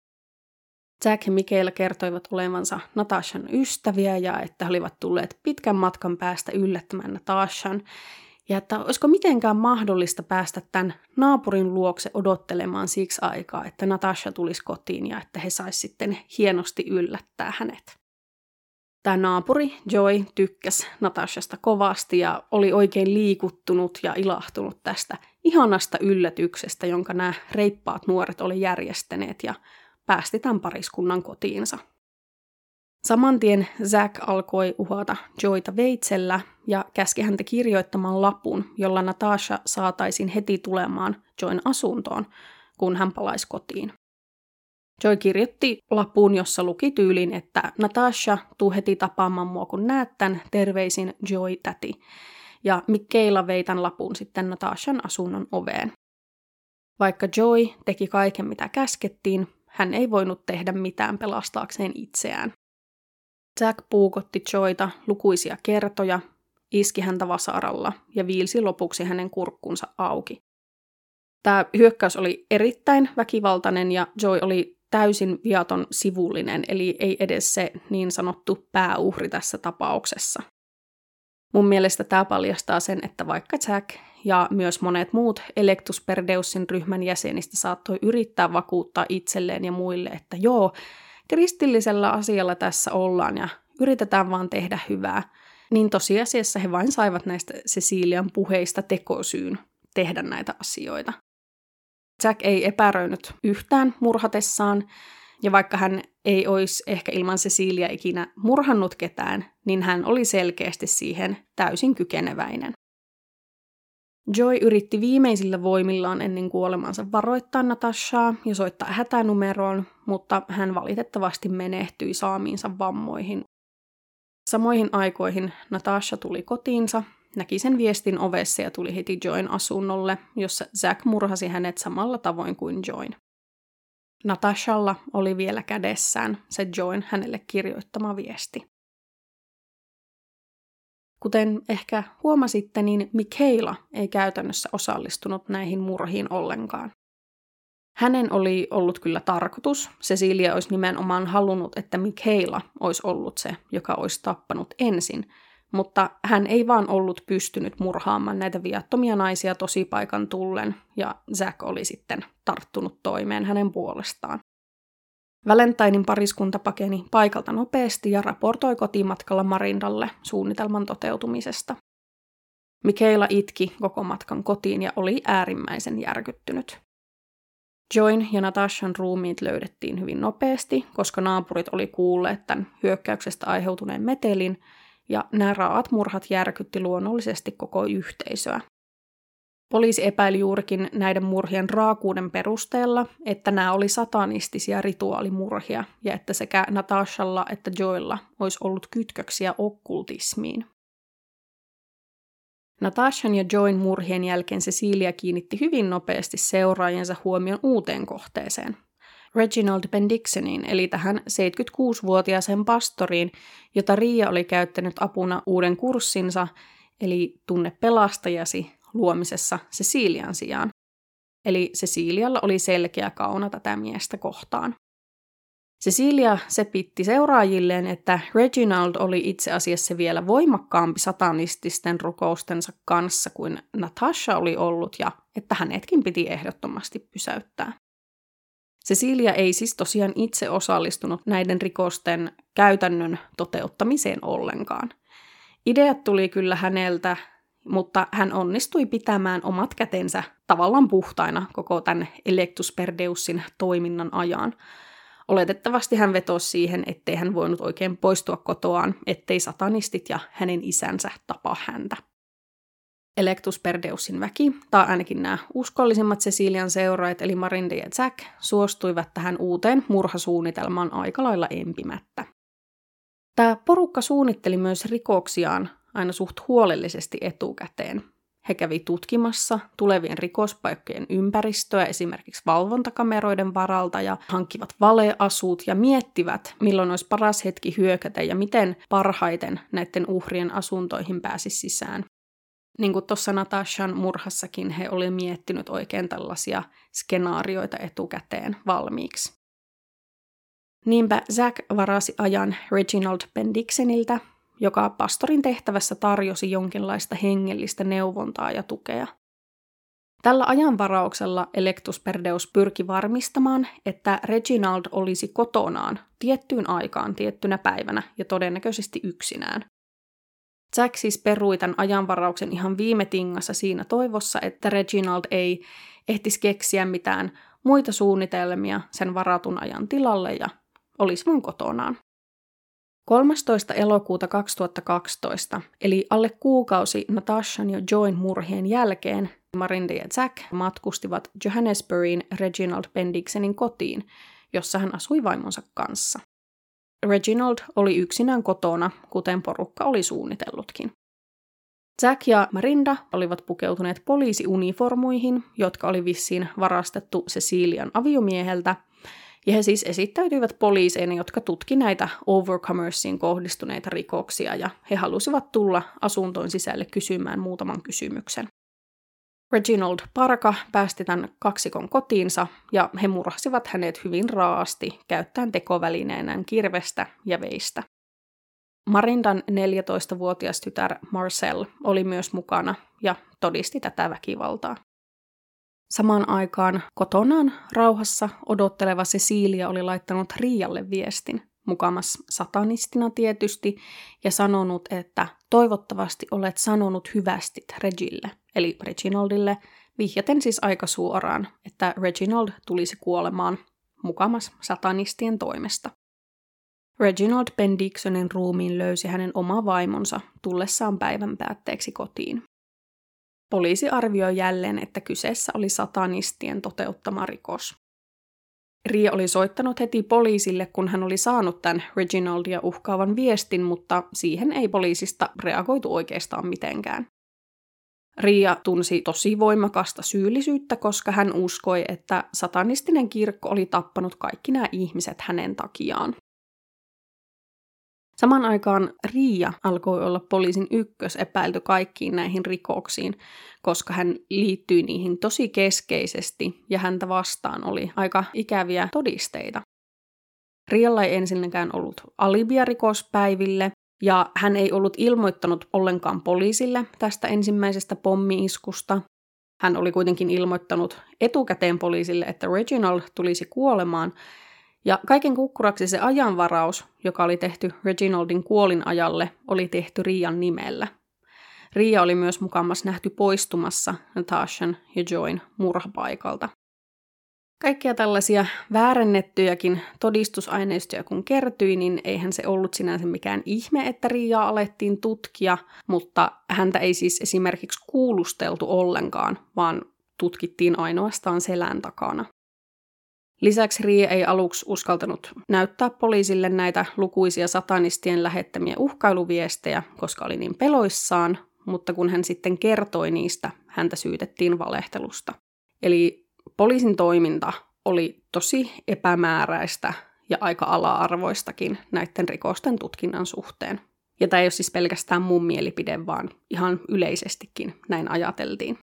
Jack ja Mikaela kertoivat olevansa Natashan ystäviä ja että he olivat tulleet pitkän matkan päästä yllättämään Natashan, ja että olisiko mitenkään mahdollista päästä tämän naapurin luokse odottelemaan siksi aikaa, että Natasha tulisi kotiin ja että he sais sitten hienosti yllättää hänet. Tämä naapuri Joy tykkäsi Natashasta kovasti ja oli oikein liikuttunut ja ilahtunut tästä ihanasta yllätyksestä, jonka nämä reippaat nuoret oli järjestäneet ja päästi tämän pariskunnan kotiinsa. Saman tien Zack alkoi uhata Joita veitsellä ja käski häntä kirjoittamaan lapun, jolla Natasha saataisiin heti tulemaan Join asuntoon, kun hän palaisi kotiin. Joy kirjoitti lapun, jossa luki tyylin, että Natasha, tuu heti tapaamaan mua kun näet tän, terveisin Joy täti. Ja Mikkeila vei tämän lapun sitten Natashan asunnon oveen. Vaikka Joy teki kaiken mitä käskettiin, hän ei voinut tehdä mitään pelastaakseen itseään. Jack puukotti Joyta lukuisia kertoja, iski häntä vasaralla ja viilsi lopuksi hänen kurkkunsa auki. Tämä hyökkäys oli erittäin väkivaltainen ja Joy oli täysin viaton sivullinen, eli ei edes se niin sanottu pääuhri tässä tapauksessa. Mun mielestä tämä paljastaa sen, että vaikka Jack ja myös monet muut Electus Perdeusin ryhmän jäsenistä saattoi yrittää vakuuttaa itselleen ja muille, että joo, kristillisellä asialla tässä ollaan ja yritetään vaan tehdä hyvää, niin tosiasiassa he vain saivat näistä Cecilian puheista tekosyyn tehdä näitä asioita. Jack ei epäröinyt yhtään murhatessaan, ja vaikka hän ei olisi ehkä ilman Cecilia ikinä murhannut ketään, niin hän oli selkeästi siihen täysin kykeneväinen. Joy yritti viimeisillä voimillaan ennen kuolemansa varoittaa Natashaa ja soittaa hätänumeroon, mutta hän valitettavasti menehtyi saamiinsa vammoihin. Samoihin aikoihin Natasha tuli kotiinsa näki sen viestin ovessa ja tuli heti Join asunnolle, jossa Zack murhasi hänet samalla tavoin kuin Join. Natashalla oli vielä kädessään se Join hänelle kirjoittama viesti. Kuten ehkä huomasitte, niin Michaela ei käytännössä osallistunut näihin murhiin ollenkaan. Hänen oli ollut kyllä tarkoitus. Cecilia olisi nimenomaan halunnut, että Michaela olisi ollut se, joka olisi tappanut ensin, mutta hän ei vaan ollut pystynyt murhaamaan näitä viattomia naisia tosipaikan tullen, ja Zack oli sitten tarttunut toimeen hänen puolestaan. Valentinein pariskunta pakeni paikalta nopeasti ja raportoi kotimatkalla Marindalle suunnitelman toteutumisesta. Michaela itki koko matkan kotiin ja oli äärimmäisen järkyttynyt. Join ja Natashan ruumiit löydettiin hyvin nopeasti, koska naapurit oli kuulleet tämän hyökkäyksestä aiheutuneen metelin ja nämä raat murhat järkytti luonnollisesti koko yhteisöä. Poliisi epäili juurikin näiden murhien raakuuden perusteella, että nämä oli satanistisia rituaalimurhia ja että sekä Natashalla että Joilla olisi ollut kytköksiä okkultismiin. Natashan ja Join murhien jälkeen Cecilia kiinnitti hyvin nopeasti seuraajansa huomion uuteen kohteeseen – Reginald Bendixoniin, eli tähän 76-vuotiaaseen pastoriin, jota Ria oli käyttänyt apuna uuden kurssinsa, eli Tunne pelastajasi, luomisessa Cecilian sijaan. Eli Cecilialla oli selkeä kauna tätä miestä kohtaan. Cecilia sepitti seuraajilleen, että Reginald oli itse asiassa vielä voimakkaampi satanististen rukoustensa kanssa kuin Natasha oli ollut ja että hänetkin piti ehdottomasti pysäyttää. Cecilia ei siis tosiaan itse osallistunut näiden rikosten käytännön toteuttamiseen ollenkaan. Ideat tuli kyllä häneltä, mutta hän onnistui pitämään omat kätensä tavallaan puhtaina koko tämän Electus Perdeusin toiminnan ajan. Oletettavasti hän vetosi siihen, ettei hän voinut oikein poistua kotoaan, ettei satanistit ja hänen isänsä tapa häntä. Electus Perdeusin väki, tai ainakin nämä uskollisimmat Cecilian seuraajat, eli Marinde ja Jack, suostuivat tähän uuteen murhasuunnitelmaan aika lailla empimättä. Tämä porukka suunnitteli myös rikoksiaan aina suht huolellisesti etukäteen. he kävi tutkimassa tulevien rikospaikkojen ympäristöä esimerkiksi valvontakameroiden varalta ja hankkivat valeasut ja miettivät, milloin olisi paras hetki hyökätä ja miten parhaiten näiden uhrien asuntoihin pääsi sisään. Niin kuin tuossa Natashan murhassakin he oli miettinyt oikein tällaisia skenaarioita etukäteen valmiiksi. Niinpä Zack varasi ajan Reginald Bendixeniltä, joka pastorin tehtävässä tarjosi jonkinlaista hengellistä neuvontaa ja tukea. Tällä ajanvarauksella Electus Perdeus pyrki varmistamaan, että Reginald olisi kotonaan tiettyyn aikaan tiettynä päivänä ja todennäköisesti yksinään. Jack siis perui tämän ajanvarauksen ihan viime tingassa siinä toivossa, että Reginald ei ehtisi keksiä mitään muita suunnitelmia sen varatun ajan tilalle ja olisi vaan kotonaan. 13. elokuuta 2012, eli alle kuukausi Natashan ja Join murhien jälkeen, Marinda ja Jack matkustivat Johannesburgin Reginald Bendixenin kotiin, jossa hän asui vaimonsa kanssa. Reginald oli yksinään kotona, kuten porukka oli suunnitellutkin. Jack ja Marinda olivat pukeutuneet poliisiuniformuihin, jotka oli vissiin varastettu Cecilian aviomieheltä, ja he siis esittäytyivät poliiseina, jotka tutki näitä Overcomersiin kohdistuneita rikoksia, ja he halusivat tulla asuntoon sisälle kysymään muutaman kysymyksen. Reginald Parka päästi tämän kaksikon kotiinsa ja he murhasivat hänet hyvin raasti käyttäen tekovälineenään kirvestä ja veistä. Marindan 14-vuotias tytär Marcel oli myös mukana ja todisti tätä väkivaltaa. Samaan aikaan kotonaan rauhassa odotteleva Cecilia oli laittanut Rialle viestin, mukamas satanistina tietysti, ja sanonut, että toivottavasti olet sanonut hyvästit Regille, eli Reginaldille, vihjaten siis aika suoraan, että Reginald tulisi kuolemaan mukamas satanistien toimesta. Reginald Bendixonin ruumiin löysi hänen oma vaimonsa tullessaan päivän päätteeksi kotiin. Poliisi arvioi jälleen, että kyseessä oli satanistien toteuttama rikos. Ria oli soittanut heti poliisille, kun hän oli saanut tämän Reginaldia uhkaavan viestin, mutta siihen ei poliisista reagoitu oikeastaan mitenkään. Ria tunsi tosi voimakasta syyllisyyttä, koska hän uskoi, että satanistinen kirkko oli tappanut kaikki nämä ihmiset hänen takiaan. Saman aikaan Riia alkoi olla poliisin ykkös epäilty kaikkiin näihin rikoksiin, koska hän liittyi niihin tosi keskeisesti ja häntä vastaan oli aika ikäviä todisteita. Rialla ei ensinnäkään ollut alibia rikospäiville, ja hän ei ollut ilmoittanut ollenkaan poliisille tästä ensimmäisestä pommiiskusta. Hän oli kuitenkin ilmoittanut etukäteen poliisille, että Reginald tulisi kuolemaan, ja kaiken kukkuraksi se ajanvaraus, joka oli tehty Reginaldin kuolin ajalle, oli tehty Rian nimellä. Ria oli myös mukamas nähty poistumassa Natashan ja Join murhapaikalta. Kaikkia tällaisia väärennettyjäkin todistusaineistoja kun kertyi, niin eihän se ollut sinänsä mikään ihme, että Riaa alettiin tutkia, mutta häntä ei siis esimerkiksi kuulusteltu ollenkaan, vaan tutkittiin ainoastaan selän takana. Lisäksi Rie ei aluksi uskaltanut näyttää poliisille näitä lukuisia satanistien lähettämiä uhkailuviestejä, koska oli niin peloissaan, mutta kun hän sitten kertoi niistä, häntä syytettiin valehtelusta. Eli poliisin toiminta oli tosi epämääräistä ja aika ala-arvoistakin näiden rikosten tutkinnan suhteen. Ja tämä ei ole siis pelkästään mun mielipide, vaan ihan yleisestikin näin ajateltiin.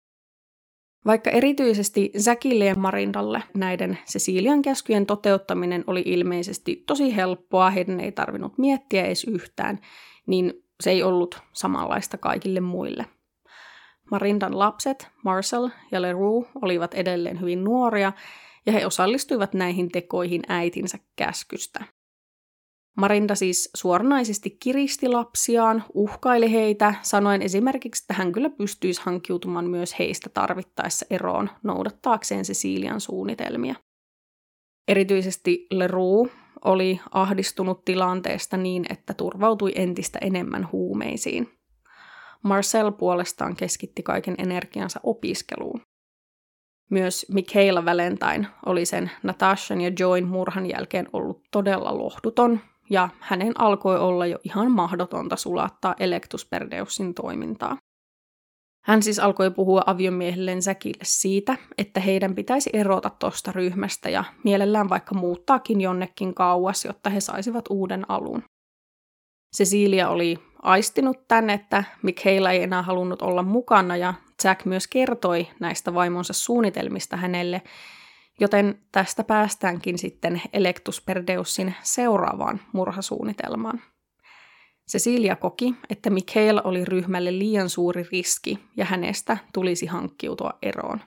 Vaikka erityisesti Säkille ja Marindalle näiden Cecilian käskyjen toteuttaminen oli ilmeisesti tosi helppoa, heidän ei tarvinnut miettiä edes yhtään, niin se ei ollut samanlaista kaikille muille. Marindan lapset, Marcel ja Leroux, olivat edelleen hyvin nuoria, ja he osallistuivat näihin tekoihin äitinsä käskystä. Marinda siis suoranaisesti kiristi lapsiaan, uhkaili heitä, sanoen esimerkiksi, että hän kyllä pystyisi hankkiutumaan myös heistä tarvittaessa eroon noudattaakseen Cecilian suunnitelmia. Erityisesti Leroux oli ahdistunut tilanteesta niin, että turvautui entistä enemmän huumeisiin. Marcel puolestaan keskitti kaiken energiansa opiskeluun. Myös Michaela Valentine oli sen Natashan ja Join murhan jälkeen ollut todella lohduton ja hänen alkoi olla jo ihan mahdotonta sulattaa Electus Perdeusin toimintaa. Hän siis alkoi puhua aviomiehelleen Säkille siitä, että heidän pitäisi erota tuosta ryhmästä ja mielellään vaikka muuttaakin jonnekin kauas, jotta he saisivat uuden alun. Cecilia oli aistinut tänne, että Michaela ei enää halunnut olla mukana ja Jack myös kertoi näistä vaimonsa suunnitelmista hänelle, joten tästä päästäänkin sitten Electus Perdeusin seuraavaan murhasuunnitelmaan. Cecilia koki, että Michael oli ryhmälle liian suuri riski ja hänestä tulisi hankkiutua eroon.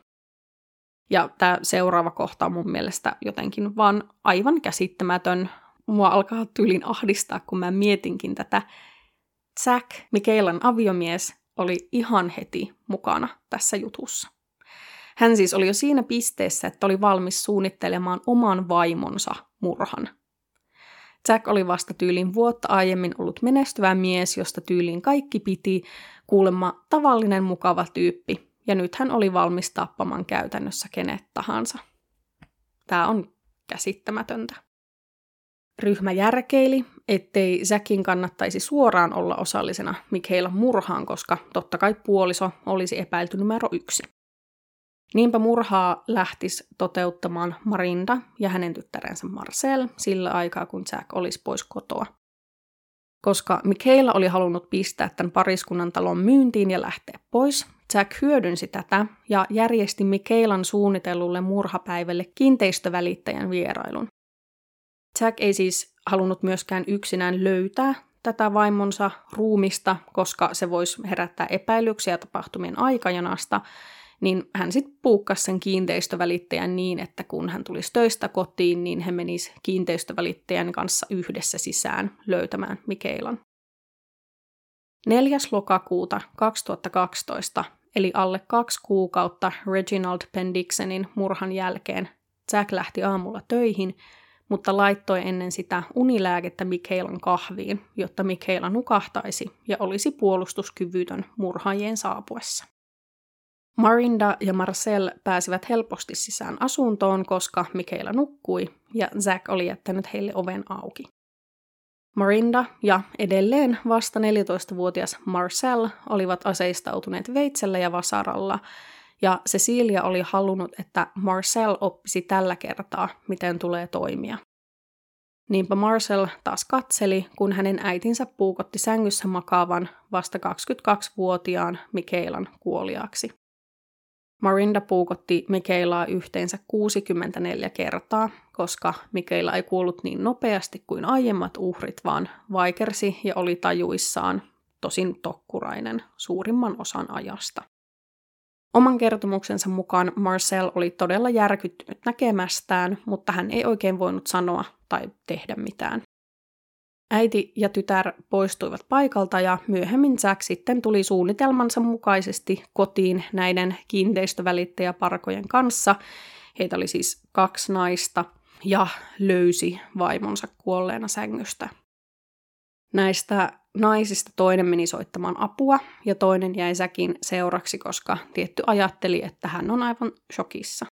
Ja tämä seuraava kohta on mun mielestä jotenkin vaan aivan käsittämätön. Mua alkaa tyylin ahdistaa, kun mä mietinkin tätä. Zack, Michaelan aviomies, oli ihan heti mukana tässä jutussa. Hän siis oli jo siinä pisteessä, että oli valmis suunnittelemaan oman vaimonsa murhan. Jack oli vasta tyylin vuotta aiemmin ollut menestyvä mies, josta tyyliin kaikki piti, kuulemma tavallinen mukava tyyppi, ja nyt hän oli valmis tappamaan käytännössä kenet tahansa. Tämä on käsittämätöntä. Ryhmä järkeili, ettei Jackin kannattaisi suoraan olla osallisena Michaela murhaan, koska totta kai puoliso olisi epäilty numero yksi. Niinpä murhaa lähtisi toteuttamaan Marinda ja hänen tyttärensä Marcel sillä aikaa, kun Jack olisi pois kotoa. Koska Michaela oli halunnut pistää tämän pariskunnan talon myyntiin ja lähteä pois, Jack hyödynsi tätä ja järjesti Michaelan suunnitellulle murhapäivälle kiinteistövälittäjän vierailun. Jack ei siis halunnut myöskään yksinään löytää tätä vaimonsa ruumista, koska se voisi herättää epäilyksiä tapahtumien aikajanasta, niin hän sitten puukkasi sen kiinteistövälittäjän niin, että kun hän tulisi töistä kotiin, niin he menis kiinteistövälittäjän kanssa yhdessä sisään löytämään Mikeilan. 4. lokakuuta 2012, eli alle kaksi kuukautta Reginald Pendixenin murhan jälkeen, Jack lähti aamulla töihin, mutta laittoi ennen sitä unilääkettä Mikeilan kahviin, jotta Mikeila nukahtaisi ja olisi puolustuskyvytön murhaajien saapuessa. Marinda ja Marcel pääsivät helposti sisään asuntoon, koska Mikaela nukkui ja Zack oli jättänyt heille oven auki. Marinda ja edelleen vasta 14-vuotias Marcel olivat aseistautuneet veitsellä ja vasaralla, ja Cecilia oli halunnut, että Marcel oppisi tällä kertaa, miten tulee toimia. Niinpä Marcel taas katseli, kun hänen äitinsä puukotti sängyssä makaavan vasta 22-vuotiaan Mikaelan kuoliaksi. Marinda puukotti Mikaelaa yhteensä 64 kertaa, koska Mikaela ei kuollut niin nopeasti kuin aiemmat uhrit, vaan vaikersi ja oli tajuissaan, tosin tokkurainen, suurimman osan ajasta. Oman kertomuksensa mukaan Marcel oli todella järkyttynyt näkemästään, mutta hän ei oikein voinut sanoa tai tehdä mitään. Äiti ja tytär poistuivat paikalta ja myöhemmin Jack sitten tuli suunnitelmansa mukaisesti kotiin näiden kiinteistövälittäjäparkojen kanssa. Heitä oli siis kaksi naista ja löysi vaimonsa kuolleena sängystä. Näistä naisista toinen meni soittamaan apua ja toinen jäi Säkin seuraksi, koska tietty ajatteli, että hän on aivan shokissa.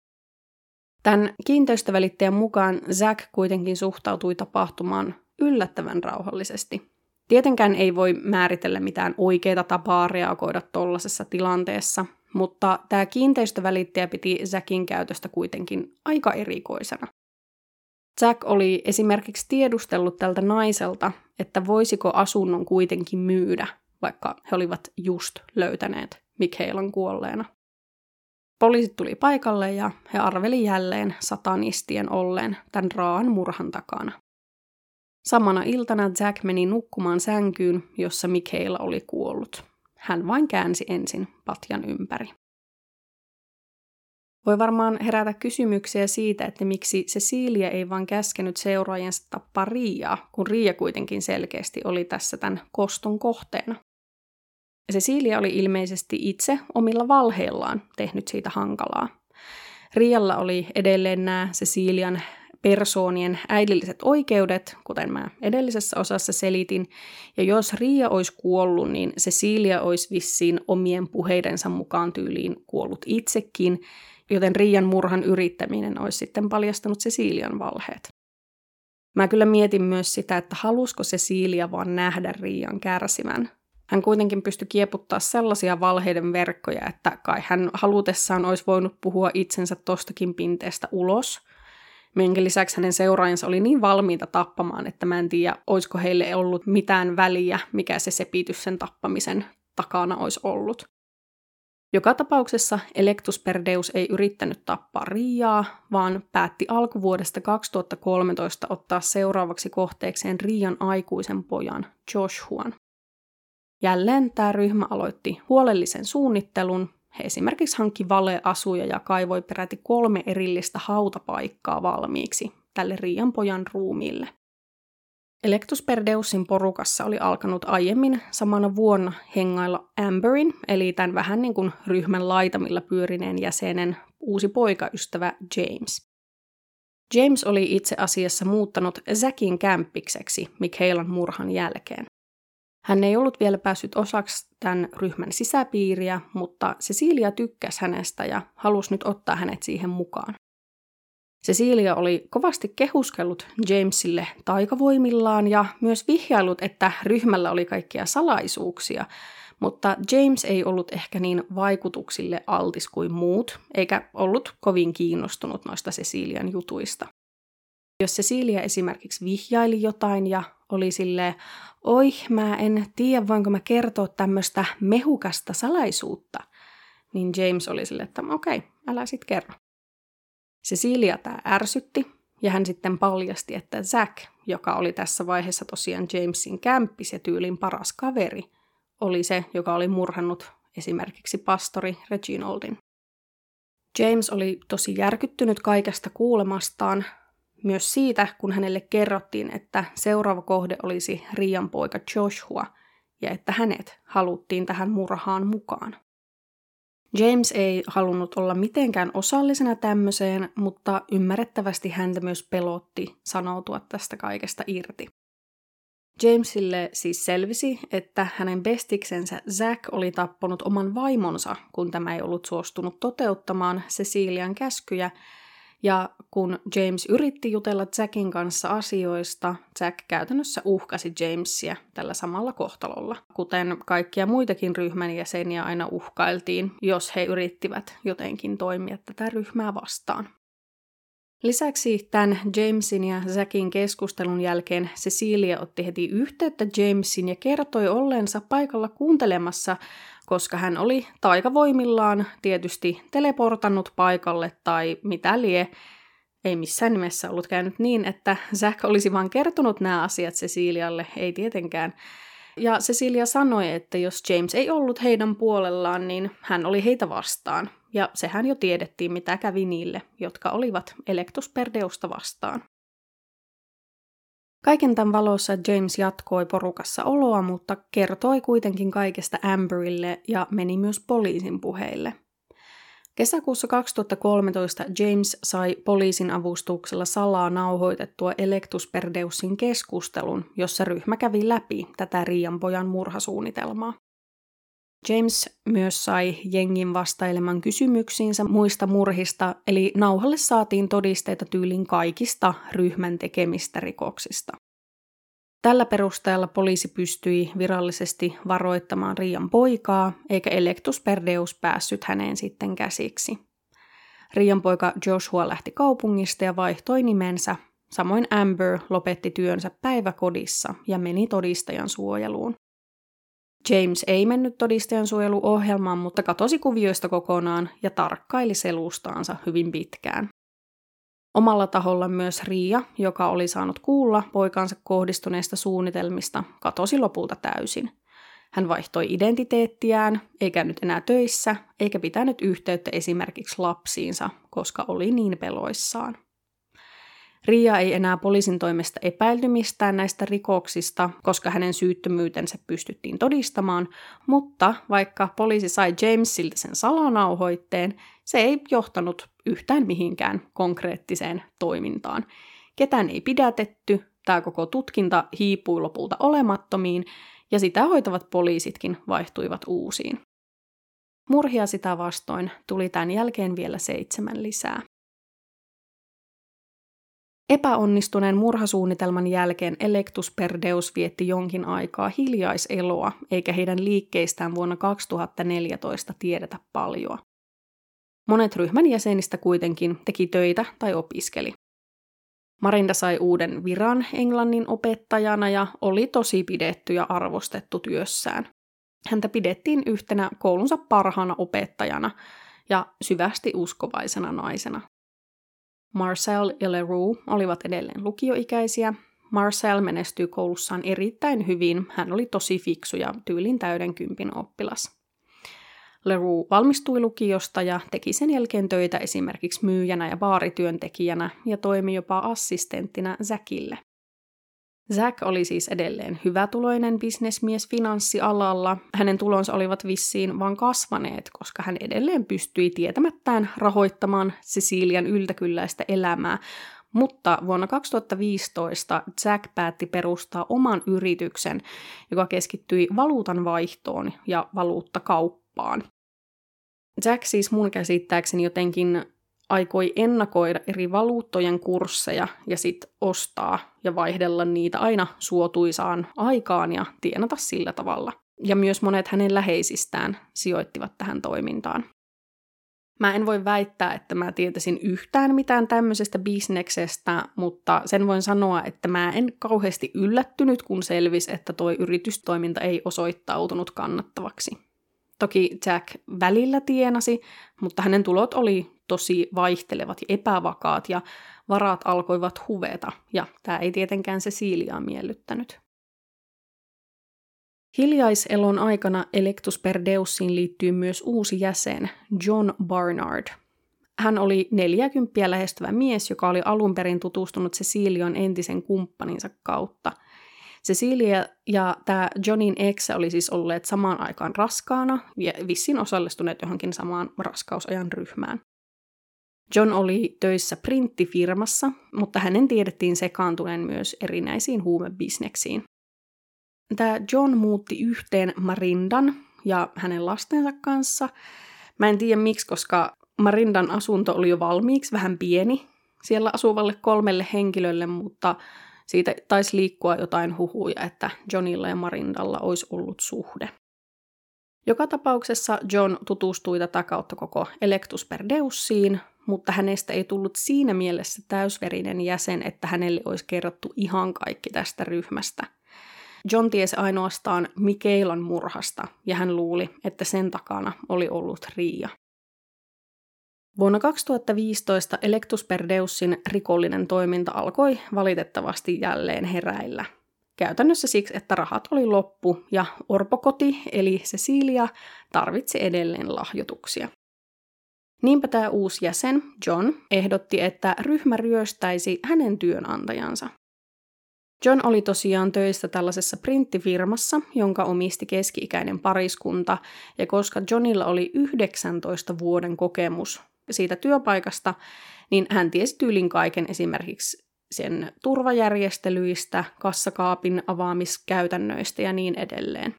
Tämän kiinteistövälittäjän mukaan Zack kuitenkin suhtautui tapahtumaan yllättävän rauhallisesti. Tietenkään ei voi määritellä mitään oikeita tapaa reagoida tuollaisessa tilanteessa, mutta tämä kiinteistövälittäjä piti Jackin käytöstä kuitenkin aika erikoisena. Jack oli esimerkiksi tiedustellut tältä naiselta, että voisiko asunnon kuitenkin myydä, vaikka he olivat just löytäneet Mikhailan kuolleena. Poliisit tuli paikalle ja he arveli jälleen satanistien olleen tämän raan murhan takana. Samana iltana Jack meni nukkumaan sänkyyn, jossa Michaela oli kuollut. Hän vain käänsi ensin patjan ympäri. Voi varmaan herätä kysymyksiä siitä, että miksi Cecilia ei vaan käskenyt seuraajansa tappaa Riiaa, kun Riia kuitenkin selkeästi oli tässä tämän koston kohteena. Cecilia oli ilmeisesti itse omilla valheillaan tehnyt siitä hankalaa. Rialla oli edelleen nämä Cecilian persoonien äidilliset oikeudet, kuten mä edellisessä osassa selitin. Ja jos Riia olisi kuollut, niin Cecilia olisi vissiin omien puheidensa mukaan tyyliin kuollut itsekin, joten Riian murhan yrittäminen olisi sitten paljastanut Cecilian valheet. Mä kyllä mietin myös sitä, että halusko Cecilia vaan nähdä Riian kärsivän. Hän kuitenkin pystyi kieputtaa sellaisia valheiden verkkoja, että kai hän halutessaan olisi voinut puhua itsensä tostakin pinteestä ulos, minkä lisäksi hänen seuraajansa oli niin valmiita tappamaan, että mä en tiedä, olisiko heille ollut mitään väliä, mikä se sepitys sen tappamisen takana olisi ollut. Joka tapauksessa Electus Perdeus ei yrittänyt tappaa Riaa, vaan päätti alkuvuodesta 2013 ottaa seuraavaksi kohteekseen Rian aikuisen pojan Joshuan. Jälleen tämä ryhmä aloitti huolellisen suunnittelun. He esimerkiksi hankki valeasuja ja kaivoi peräti kolme erillistä hautapaikkaa valmiiksi tälle Rian pojan ruumiille. Electus Perdeusin porukassa oli alkanut aiemmin samana vuonna hengailla Amberin, eli tämän vähän niin kuin ryhmän laitamilla pyörineen jäsenen uusi poikaystävä James. James oli itse asiassa muuttanut Zackin kämppikseksi Michaelan murhan jälkeen. Hän ei ollut vielä päässyt osaksi tämän ryhmän sisäpiiriä, mutta Cecilia tykkäsi hänestä ja halusi nyt ottaa hänet siihen mukaan. Cecilia oli kovasti kehuskellut Jamesille taikavoimillaan ja myös vihjailut, että ryhmällä oli kaikkia salaisuuksia, mutta James ei ollut ehkä niin vaikutuksille altis kuin muut, eikä ollut kovin kiinnostunut noista Cecilian jutuista. Jos Cecilia esimerkiksi vihjaili jotain ja oli sille, oi, mä en tiedä, voinko mä kertoa tämmöistä mehukasta salaisuutta, niin James oli sille, että okei, okay, älä sit kerro. Cecilia tämä ärsytti, ja hän sitten paljasti, että Zack, joka oli tässä vaiheessa tosiaan Jamesin kämppis ja tyylin paras kaveri, oli se, joka oli murhannut esimerkiksi pastori Reginaldin. James oli tosi järkyttynyt kaikesta kuulemastaan, myös siitä, kun hänelle kerrottiin, että seuraava kohde olisi Rian poika Joshua ja että hänet haluttiin tähän murhaan mukaan. James ei halunnut olla mitenkään osallisena tämmöiseen, mutta ymmärrettävästi häntä myös pelotti sanoutua tästä kaikesta irti. Jamesille siis selvisi, että hänen bestiksensä Zack oli tappanut oman vaimonsa, kun tämä ei ollut suostunut toteuttamaan Cecilian käskyjä, ja kun James yritti jutella Jackin kanssa asioista, Jack käytännössä uhkasi Jamesia tällä samalla kohtalolla, kuten kaikkia muitakin ryhmän jäseniä aina uhkailtiin, jos he yrittivät jotenkin toimia tätä ryhmää vastaan. Lisäksi tämän Jamesin ja Zackin keskustelun jälkeen Cecilia otti heti yhteyttä Jamesin ja kertoi olleensa paikalla kuuntelemassa, koska hän oli taikavoimillaan tietysti teleportannut paikalle tai mitä lie. Ei missään nimessä ollut käynyt niin, että Zack olisi vain kertonut nämä asiat Cecilialle, ei tietenkään. Ja Cecilia sanoi, että jos James ei ollut heidän puolellaan, niin hän oli heitä vastaan. Ja sehän jo tiedettiin, mitä kävi niille, jotka olivat Elektusperdeusta vastaan. Kaiken tämän valossa James jatkoi porukassa oloa, mutta kertoi kuitenkin kaikesta Amberille ja meni myös poliisin puheille. Kesäkuussa 2013 James sai poliisin avustuksella salaa nauhoitettua Elektusperdeusin keskustelun, jossa ryhmä kävi läpi tätä Riian pojan murhasuunnitelmaa. James myös sai jengin vastaileman kysymyksiinsä muista murhista, eli nauhalle saatiin todisteita tyylin kaikista ryhmän tekemistä rikoksista. Tällä perusteella poliisi pystyi virallisesti varoittamaan Rian poikaa, eikä Electus Perdeus päässyt häneen sitten käsiksi. Rian poika Joshua lähti kaupungista ja vaihtoi nimensä, samoin Amber lopetti työnsä päiväkodissa ja meni todistajan suojeluun. James ei mennyt todistajansuojeluohjelmaan, mutta katosi kuvioista kokonaan ja tarkkaili selustaansa hyvin pitkään. Omalla taholla myös Riia, joka oli saanut kuulla poikansa kohdistuneista suunnitelmista, katosi lopulta täysin. Hän vaihtoi identiteettiään, eikä nyt enää töissä, eikä pitänyt yhteyttä esimerkiksi lapsiinsa, koska oli niin peloissaan. Ria ei enää poliisin toimesta epäilty mistään näistä rikoksista, koska hänen syyttömyytensä pystyttiin todistamaan, mutta vaikka poliisi sai Jamesilta sen salanauhoitteen, se ei johtanut yhtään mihinkään konkreettiseen toimintaan. Ketään ei pidätetty, tämä koko tutkinta hiipui lopulta olemattomiin, ja sitä hoitavat poliisitkin vaihtuivat uusiin. Murhia sitä vastoin tuli tämän jälkeen vielä seitsemän lisää. Epäonnistuneen murhasuunnitelman jälkeen Electus per Deus vietti jonkin aikaa hiljaiseloa, eikä heidän liikkeistään vuonna 2014 tiedetä paljon. Monet ryhmän jäsenistä kuitenkin teki töitä tai opiskeli. Marinda sai uuden viran englannin opettajana ja oli tosi pidetty ja arvostettu työssään. Häntä pidettiin yhtenä koulunsa parhaana opettajana ja syvästi uskovaisena naisena. Marcel ja Leroux olivat edelleen lukioikäisiä. Marcel menestyi koulussaan erittäin hyvin. Hän oli tosi fiksu ja tyylin täyden kympin oppilas. Leroux valmistui lukiosta ja teki sen jälkeen töitä esimerkiksi myyjänä ja baarityöntekijänä ja toimi jopa assistenttina Zackille. Zack oli siis edelleen hyvätuloinen bisnesmies finanssialalla. Hänen tulonsa olivat vissiin vain kasvaneet, koska hän edelleen pystyi tietämättään rahoittamaan Cecilian yltäkylläistä elämää, mutta vuonna 2015 Jack päätti perustaa oman yrityksen, joka keskittyi valuutan vaihtoon ja valuuttakauppaan. Jack siis mun käsittääkseni jotenkin aikoi ennakoida eri valuuttojen kursseja ja sitten ostaa ja vaihdella niitä aina suotuisaan aikaan ja tienata sillä tavalla. Ja myös monet hänen läheisistään sijoittivat tähän toimintaan. Mä en voi väittää, että mä tietäisin yhtään mitään tämmöisestä bisneksestä, mutta sen voin sanoa, että mä en kauheasti yllättynyt, kun selvisi, että toi yritystoiminta ei osoittautunut kannattavaksi. Toki Jack välillä tienasi, mutta hänen tulot oli tosi vaihtelevat ja epävakaat ja varat alkoivat huveta, ja tämä ei tietenkään se Siiliaa miellyttänyt. Hiljaiselon aikana Electus per Deusiin liittyy myös uusi jäsen, John Barnard. Hän oli 40 lähestyvä mies, joka oli alun perin tutustunut Cecilian entisen kumppaninsa kautta – Cecilia ja tämä Johnin ex oli siis olleet samaan aikaan raskaana ja vissiin osallistuneet johonkin samaan raskausajan ryhmään. John oli töissä printtifirmassa, mutta hänen tiedettiin sekaantuneen myös erinäisiin huumebisneksiin. Tämä John muutti yhteen Marindan ja hänen lastensa kanssa. Mä en tiedä miksi, koska Marindan asunto oli jo valmiiksi vähän pieni siellä asuvalle kolmelle henkilölle, mutta siitä taisi liikkua jotain huhuja, että Johnilla ja Marindalla olisi ollut suhde. Joka tapauksessa John tutustui tätä kautta koko Electus per Deusiin, mutta hänestä ei tullut siinä mielessä täysverinen jäsen, että hänelle olisi kerrottu ihan kaikki tästä ryhmästä. John tiesi ainoastaan Mikeilan murhasta, ja hän luuli, että sen takana oli ollut Riia. Vuonna 2015 Electus per Deusin rikollinen toiminta alkoi valitettavasti jälleen heräillä. Käytännössä siksi, että rahat oli loppu ja orpokoti eli Cecilia tarvitsi edelleen lahjoituksia. Niinpä tämä uusi jäsen, John, ehdotti, että ryhmä ryöstäisi hänen työnantajansa. John oli tosiaan töissä tällaisessa printtifirmassa, jonka omisti keski-ikäinen pariskunta, ja koska Johnilla oli 19 vuoden kokemus siitä työpaikasta, niin hän tiesi tyylin kaiken esimerkiksi sen turvajärjestelyistä, kassakaapin avaamiskäytännöistä ja niin edelleen.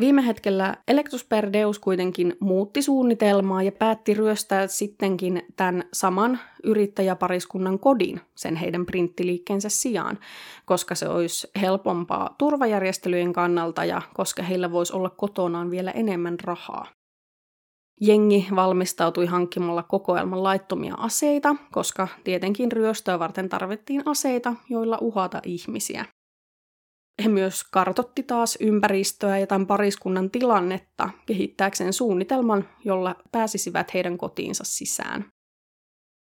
Viime hetkellä Electus per Deus kuitenkin muutti suunnitelmaa ja päätti ryöstää sittenkin tämän saman yrittäjäpariskunnan kodin sen heidän printtiliikkeensä sijaan, koska se olisi helpompaa turvajärjestelyjen kannalta ja koska heillä voisi olla kotonaan vielä enemmän rahaa. Jengi valmistautui hankkimalla kokoelman laittomia aseita, koska tietenkin ryöstöä varten tarvittiin aseita, joilla uhata ihmisiä. He myös kartotti taas ympäristöä ja tämän pariskunnan tilannetta kehittääkseen suunnitelman, jolla pääsisivät heidän kotiinsa sisään.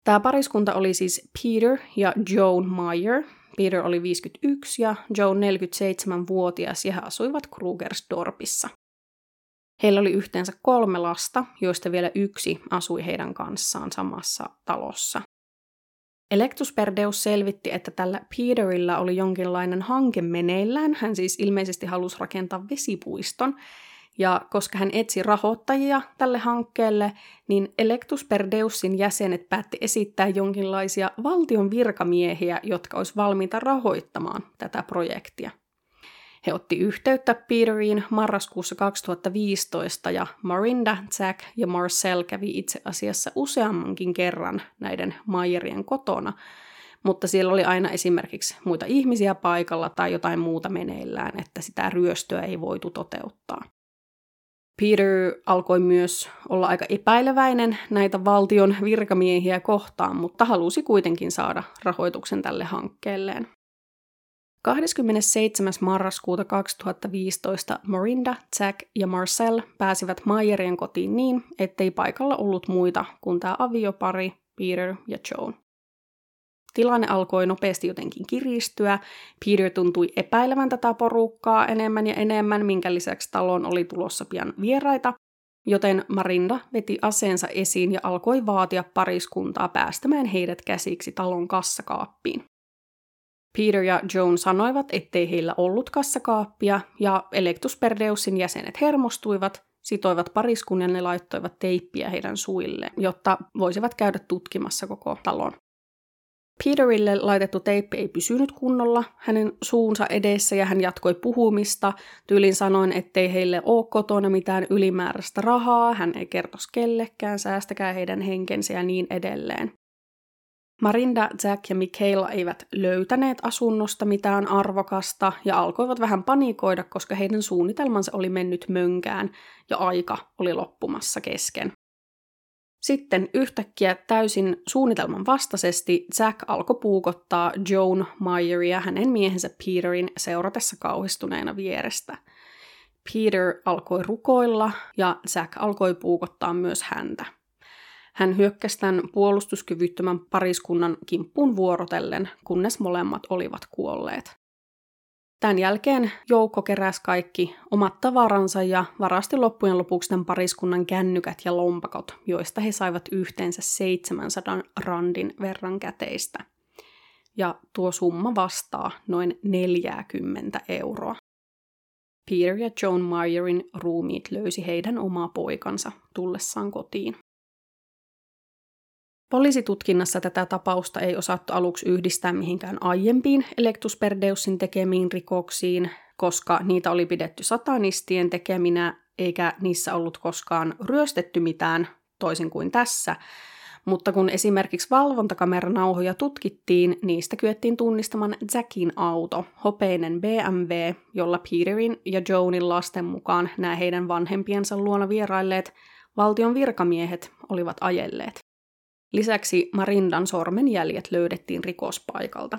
Tämä pariskunta oli siis Peter ja Joan Meyer. Peter oli 51 ja Joan 47-vuotias ja he asuivat Krugersdorpissa. Heillä oli yhteensä kolme lasta, joista vielä yksi asui heidän kanssaan samassa talossa. Electus Perdeus selvitti, että tällä Peterillä oli jonkinlainen hanke meneillään. Hän siis ilmeisesti halusi rakentaa vesipuiston, ja koska hän etsi rahoittajia tälle hankkeelle, niin Electus Perdeusin jäsenet päätti esittää jonkinlaisia valtion virkamiehiä, jotka olisi valmiita rahoittamaan tätä projektia. He otti yhteyttä Peteriin marraskuussa 2015 ja Marinda, Zack ja Marcel kävi itse asiassa useammankin kerran näiden Mayerien kotona, mutta siellä oli aina esimerkiksi muita ihmisiä paikalla tai jotain muuta meneillään, että sitä ryöstöä ei voitu toteuttaa. Peter alkoi myös olla aika epäileväinen näitä valtion virkamiehiä kohtaan, mutta halusi kuitenkin saada rahoituksen tälle hankkeelleen. 27. marraskuuta 2015 Morinda, Jack ja Marcel pääsivät Mayerien kotiin niin, ettei paikalla ollut muita kuin tämä aviopari, Peter ja Joan. Tilanne alkoi nopeasti jotenkin kiristyä. Peter tuntui epäilevän tätä porukkaa enemmän ja enemmän, minkä lisäksi taloon oli tulossa pian vieraita, joten Marinda veti aseensa esiin ja alkoi vaatia pariskuntaa päästämään heidät käsiksi talon kassakaappiin. Peter ja Joan sanoivat, ettei heillä ollut kassakaappia, ja Electusperdeusin jäsenet hermostuivat, sitoivat pariskunnan ja laittoivat teippiä heidän suille, jotta voisivat käydä tutkimassa koko talon. Peterille laitettu teippi ei pysynyt kunnolla hänen suunsa edessä ja hän jatkoi puhumista. Tyylin sanoin, ettei heille ole kotona mitään ylimääräistä rahaa, hän ei kertos kellekään, säästäkää heidän henkensä ja niin edelleen. Marinda, Jack ja Michaela eivät löytäneet asunnosta mitään arvokasta ja alkoivat vähän panikoida, koska heidän suunnitelmansa oli mennyt mönkään ja aika oli loppumassa kesken. Sitten yhtäkkiä täysin suunnitelman vastaisesti Jack alkoi puukottaa Joan Meyeria hänen miehensä Peterin seuratessa kauhistuneena vierestä. Peter alkoi rukoilla ja Jack alkoi puukottaa myös häntä. Hän hyökkäsi tämän puolustuskyvyttömän pariskunnan kimppuun vuorotellen, kunnes molemmat olivat kuolleet. Tämän jälkeen joukko keräsi kaikki omat tavaransa ja varasti loppujen lopuksi tämän pariskunnan kännykät ja lompakot, joista he saivat yhteensä 700 randin verran käteistä. Ja tuo summa vastaa noin 40 euroa. Peter ja Joan Meyerin ruumiit löysi heidän oma poikansa tullessaan kotiin. Poliisitutkinnassa tätä tapausta ei osattu aluksi yhdistää mihinkään aiempiin Electusperdeusin tekemiin rikoksiin, koska niitä oli pidetty satanistien tekeminä, eikä niissä ollut koskaan ryöstetty mitään, toisin kuin tässä. Mutta kun esimerkiksi valvontakameranauhoja tutkittiin, niistä kyettiin tunnistamaan Jackin auto, hopeinen BMW, jolla Peterin ja Joanin lasten mukaan nämä heidän vanhempiensa luona vierailleet valtion virkamiehet olivat ajelleet. Lisäksi Marindan sormenjäljet löydettiin rikospaikalta.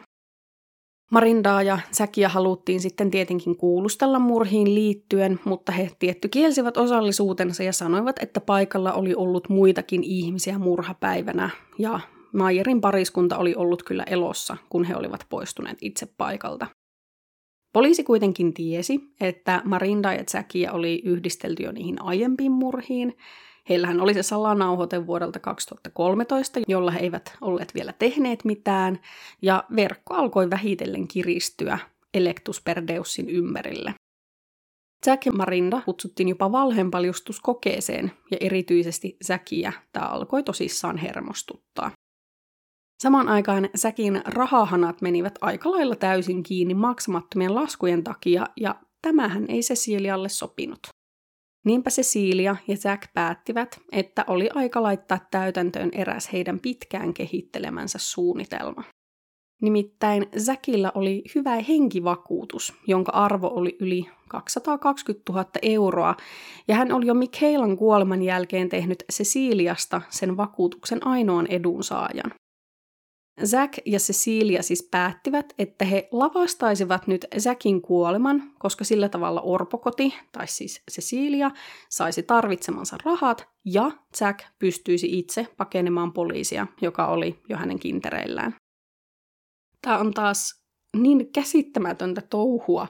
Marindaa ja Säkiä haluttiin sitten tietenkin kuulustella murhiin liittyen, mutta he tietty kielsivät osallisuutensa ja sanoivat, että paikalla oli ollut muitakin ihmisiä murhapäivänä, ja Mayerin pariskunta oli ollut kyllä elossa, kun he olivat poistuneet itse paikalta. Poliisi kuitenkin tiesi, että Marinda ja Jackia oli yhdistelty jo niihin aiempiin murhiin, Heillähän oli se salanauhoite vuodelta 2013, jolla he eivät olleet vielä tehneet mitään, ja verkko alkoi vähitellen kiristyä Electusperdeusin ympärille. Jack ja Marinda kutsuttiin jopa valheenpaljustuskokeeseen, ja erityisesti Säkiä tämä alkoi tosissaan hermostuttaa. Samaan aikaan Säkin rahahanat menivät aika lailla täysin kiinni maksamattomien laskujen takia, ja tämähän ei Cecilialle sopinut. Niinpä Cecilia ja Jack päättivät, että oli aika laittaa täytäntöön eräs heidän pitkään kehittelemänsä suunnitelma. Nimittäin Säkillä oli hyvä henkivakuutus, jonka arvo oli yli 220 000 euroa, ja hän oli jo Michaelan kuoleman jälkeen tehnyt Ceciliasta sen vakuutuksen ainoan edunsaajan. Zack ja Cecilia siis päättivät, että he lavastaisivat nyt Zackin kuoleman, koska sillä tavalla orpokoti, tai siis Cecilia, saisi tarvitsemansa rahat ja Zack pystyisi itse pakenemaan poliisia, joka oli jo hänen kintereillään. Tämä on taas niin käsittämätöntä touhua.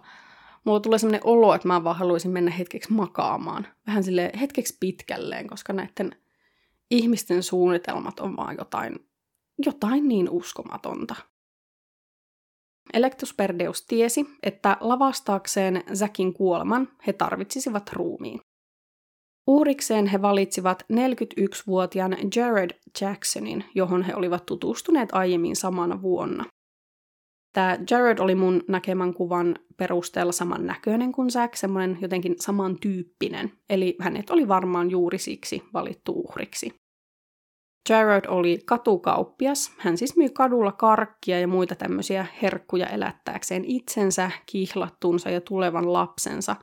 Mulla tulee sellainen olo, että mä vaan haluaisin mennä hetkeksi makaamaan. Vähän sille hetkeksi pitkälleen, koska näiden ihmisten suunnitelmat on vaan jotain jotain niin uskomatonta. Elektusperdeus tiesi, että lavastaakseen Zakin kuoleman he tarvitsisivat ruumiin. Uhrikseen he valitsivat 41-vuotiaan Jared Jacksonin, johon he olivat tutustuneet aiemmin samana vuonna. Tämä Jared oli mun näkemän kuvan perusteella saman näköinen kuin Zack, semmoinen jotenkin samantyyppinen, eli hänet oli varmaan juuri siksi valittu uhriksi. Jared oli katukauppias. Hän siis myi kadulla karkkia ja muita tämmöisiä herkkuja elättääkseen itsensä, kihlattunsa ja tulevan lapsensa.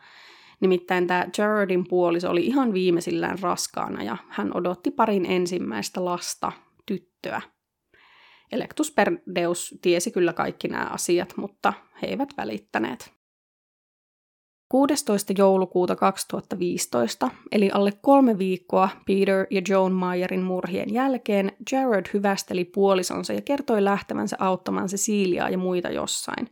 Nimittäin tämä Jaredin puoliso oli ihan viimeisillään raskaana ja hän odotti parin ensimmäistä lasta, tyttöä. Electus per Deus tiesi kyllä kaikki nämä asiat, mutta he eivät välittäneet. 16. joulukuuta 2015, eli alle kolme viikkoa Peter ja Joan Mayerin murhien jälkeen, Jared hyvästeli puolisonsa ja kertoi lähtevänsä auttamaan Ceciliaa ja muita jossain.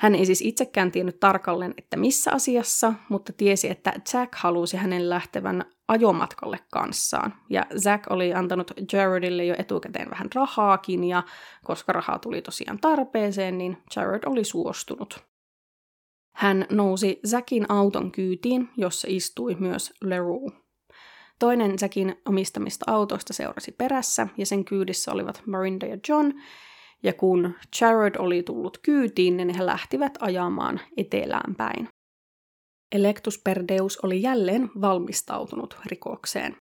Hän ei siis itsekään tiennyt tarkalleen, että missä asiassa, mutta tiesi, että Jack halusi hänen lähtevän ajomatkalle kanssaan. Ja Zack oli antanut Jaredille jo etukäteen vähän rahaakin, ja koska rahaa tuli tosiaan tarpeeseen, niin Jared oli suostunut. Hän nousi Zackin auton kyytiin, jossa istui myös Leroux. Toinen Zackin omistamista autoista seurasi perässä, ja sen kyydissä olivat Marinda ja John, ja kun Jared oli tullut kyytiin, niin he lähtivät ajamaan etelään päin. Electus Perdeus oli jälleen valmistautunut rikokseen.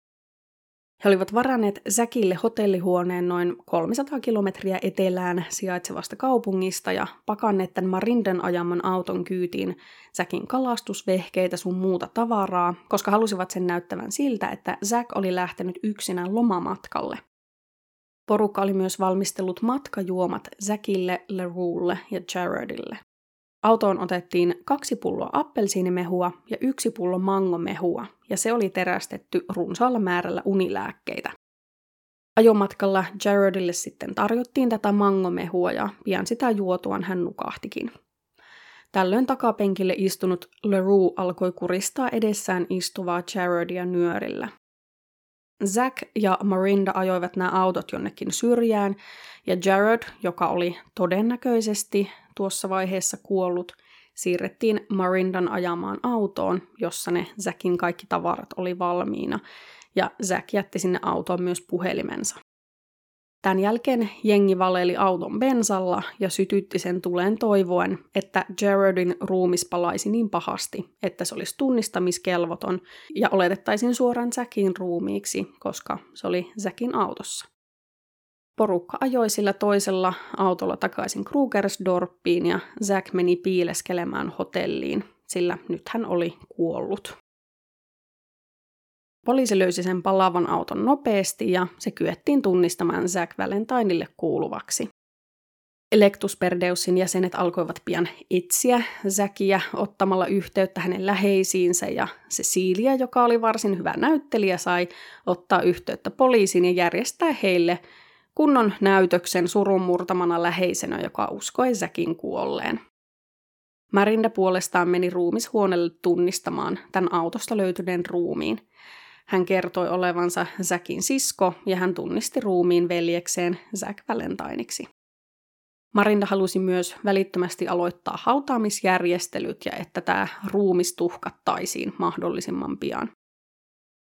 He olivat varanneet Säkille hotellihuoneen noin 300 kilometriä etelään sijaitsevasta kaupungista ja pakanneet tämän Marinden ajaman auton kyytiin Säkin kalastusvehkeitä sun muuta tavaraa, koska halusivat sen näyttävän siltä, että Zack oli lähtenyt yksinään lomamatkalle. Porukka oli myös valmistellut matkajuomat Zackille, Lerouxlle ja Jaredille. Autoon otettiin kaksi pulloa appelsiinimehua ja yksi pullo mangomehua, ja se oli terästetty runsaalla määrällä unilääkkeitä. Ajomatkalla Jaredille sitten tarjottiin tätä mangomehua ja pian sitä juotuaan hän nukahtikin. Tällöin takapenkille istunut LaRue alkoi kuristaa edessään istuvaa Jaredia nyörillä. Zack ja Marinda ajoivat nämä autot jonnekin syrjään, ja Jared, joka oli todennäköisesti tuossa vaiheessa kuollut, siirrettiin Marindan ajamaan autoon, jossa ne Zackin kaikki tavarat oli valmiina, ja Zack jätti sinne autoon myös puhelimensa. Tämän jälkeen jengi valeli auton bensalla ja sytytti sen tuleen toivoen, että Jaredin ruumis palaisi niin pahasti, että se olisi tunnistamiskelvoton ja oletettaisiin suoraan Zackin ruumiiksi, koska se oli Zackin autossa. Porukka ajoi sillä toisella autolla takaisin Krugersdorppiin ja Zack meni piileskelemään hotelliin, sillä nyt hän oli kuollut. Poliisi löysi sen palavan auton nopeasti ja se kyettiin tunnistamaan Zack Valentinille kuuluvaksi. Electusperdeusin jäsenet alkoivat pian etsiä Zackia ottamalla yhteyttä hänen läheisiinsä ja Cecilia, joka oli varsin hyvä näyttelijä, sai ottaa yhteyttä poliisiin ja järjestää heille kunnon näytöksen surun murtamana läheisenä, joka uskoi Zackin kuolleen. Marinda puolestaan meni ruumishuoneelle tunnistamaan tämän autosta löytyneen ruumiin. Hän kertoi olevansa Zackin sisko ja hän tunnisti ruumiin veljekseen Zack Valentineiksi. Marinda halusi myös välittömästi aloittaa hautaamisjärjestelyt ja että tämä ruumis tuhkattaisiin mahdollisimman pian.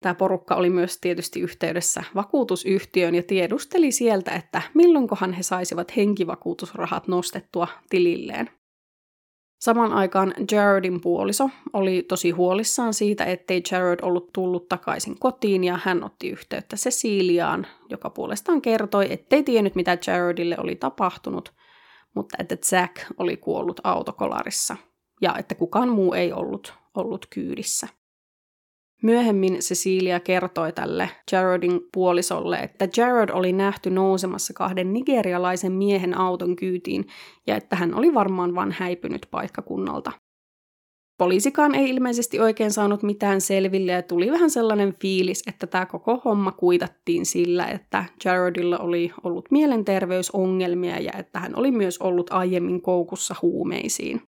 Tämä porukka oli myös tietysti yhteydessä vakuutusyhtiöön ja tiedusteli sieltä, että milloinkohan he saisivat henkivakuutusrahat nostettua tililleen. Saman aikaan Jaredin puoliso oli tosi huolissaan siitä, ettei Jared ollut tullut takaisin kotiin ja hän otti yhteyttä Ceciliaan, joka puolestaan kertoi, ettei tiennyt mitä Jaredille oli tapahtunut, mutta että Zack oli kuollut autokolarissa ja että kukaan muu ei ollut ollut kyydissä. Myöhemmin Cecilia kertoi tälle Jaredin puolisolle, että Jared oli nähty nousemassa kahden nigerialaisen miehen auton kyytiin ja että hän oli varmaan vain häipynyt paikkakunnalta. Poliisikaan ei ilmeisesti oikein saanut mitään selville ja tuli vähän sellainen fiilis, että tämä koko homma kuitattiin sillä, että Jaredilla oli ollut mielenterveysongelmia ja että hän oli myös ollut aiemmin koukussa huumeisiin.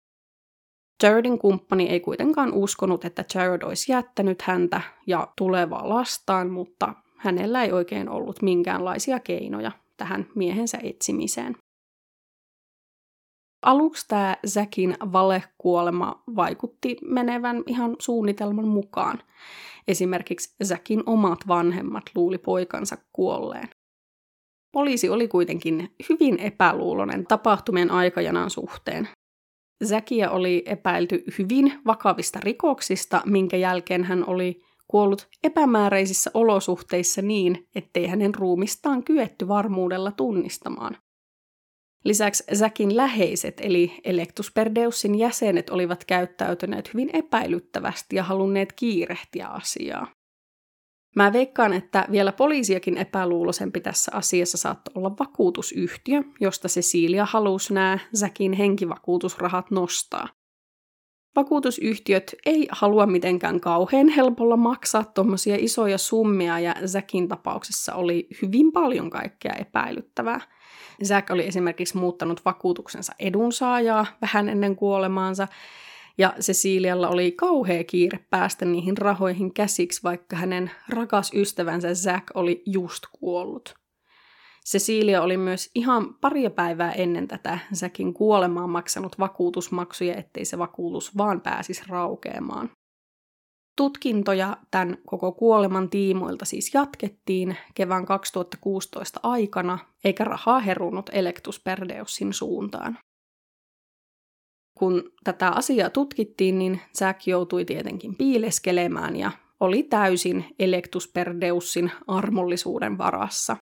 Jaredin kumppani ei kuitenkaan uskonut, että Jared olisi jättänyt häntä ja tulevaa lastaan, mutta hänellä ei oikein ollut minkäänlaisia keinoja tähän miehensä etsimiseen. Aluksi tämä Zakin valekuolema vaikutti menevän ihan suunnitelman mukaan. Esimerkiksi Zakin omat vanhemmat luuli poikansa kuolleen. Poliisi oli kuitenkin hyvin epäluulonen tapahtumien aikajanan suhteen. Zakia oli epäilty hyvin vakavista rikoksista, minkä jälkeen hän oli kuollut epämääräisissä olosuhteissa niin, ettei hänen ruumistaan kyetty varmuudella tunnistamaan. Lisäksi Säkin läheiset eli Electusperdeussin jäsenet olivat käyttäytyneet hyvin epäilyttävästi ja halunneet kiirehtiä asiaa. Mä veikkaan, että vielä poliisiakin epäluuloisempi tässä asiassa saattoi olla vakuutusyhtiö, josta Cecilia halusi nämä Säkin henkivakuutusrahat nostaa. Vakuutusyhtiöt ei halua mitenkään kauhean helpolla maksaa tuommoisia isoja summia ja Säkin tapauksessa oli hyvin paljon kaikkea epäilyttävää. Zack oli esimerkiksi muuttanut vakuutuksensa edunsaajaa vähän ennen kuolemaansa, ja Cecilialla oli kauhea kiire päästä niihin rahoihin käsiksi, vaikka hänen rakas ystävänsä Zack oli just kuollut. Cecilia oli myös ihan paria päivää ennen tätä Zackin kuolemaa maksanut vakuutusmaksuja, ettei se vakuutus vaan pääsisi raukeamaan. Tutkintoja tämän koko kuoleman tiimoilta siis jatkettiin kevään 2016 aikana, eikä rahaa herunut Electus Perdeussin suuntaan. Kun tätä asiaa tutkittiin, niin Jack joutui tietenkin piileskelemään ja oli täysin Electus Perdeussin armollisuuden varassa.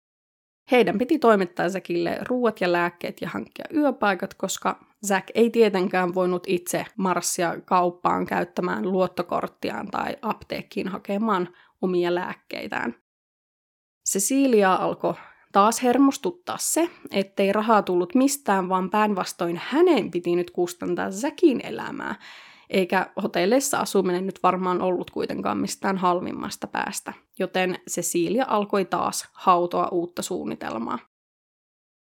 Heidän piti toimittaa Säkille ruuat ja lääkkeet ja hankkia yöpaikat, koska Zack ei tietenkään voinut itse marssia kauppaan käyttämään luottokorttiaan tai apteekkiin hakemaan omia lääkkeitään. Cecilia alkoi taas hermostuttaa se, ettei rahaa tullut mistään, vaan päinvastoin hänen piti nyt kustantaa Zackin elämää, eikä hotelleissa asuminen nyt varmaan ollut kuitenkaan mistään halvimmasta päästä, joten Cecilia alkoi taas hautoa uutta suunnitelmaa.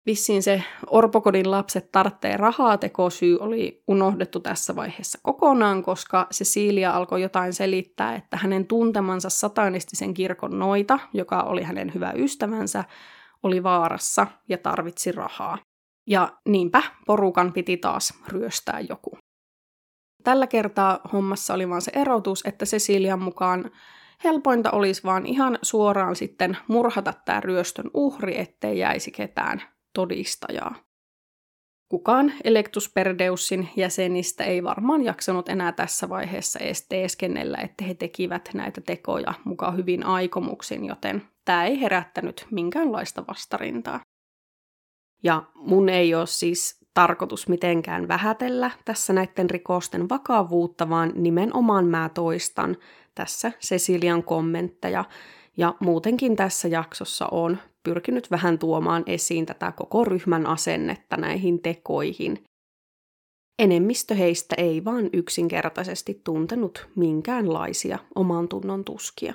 Vissiin se orpokodin lapset tarttee rahaa tekosyy oli unohdettu tässä vaiheessa kokonaan, koska Cecilia alkoi jotain selittää, että hänen tuntemansa satanistisen kirkon noita, joka oli hänen hyvä ystävänsä, oli vaarassa ja tarvitsi rahaa. Ja niinpä porukan piti taas ryöstää joku. Tällä kertaa hommassa oli vaan se erotus, että Cecilian mukaan helpointa olisi vaan ihan suoraan sitten murhata tämä ryöstön uhri, ettei jäisi ketään todistajaa. Kukaan Electusperdeussin jäsenistä ei varmaan jaksanut enää tässä vaiheessa edes teeskennellä, että he tekivät näitä tekoja mukaan hyvin aikomuksin, joten tämä ei herättänyt minkäänlaista vastarintaa. Ja mun ei ole siis tarkoitus mitenkään vähätellä tässä näiden rikosten vakavuutta, vaan nimenomaan mä toistan tässä Cecilian kommentteja. Ja muutenkin tässä jaksossa on pyrkinyt vähän tuomaan esiin tätä koko ryhmän asennetta näihin tekoihin. Enemmistö heistä ei vaan yksinkertaisesti tuntenut minkäänlaisia oman tunnon tuskia.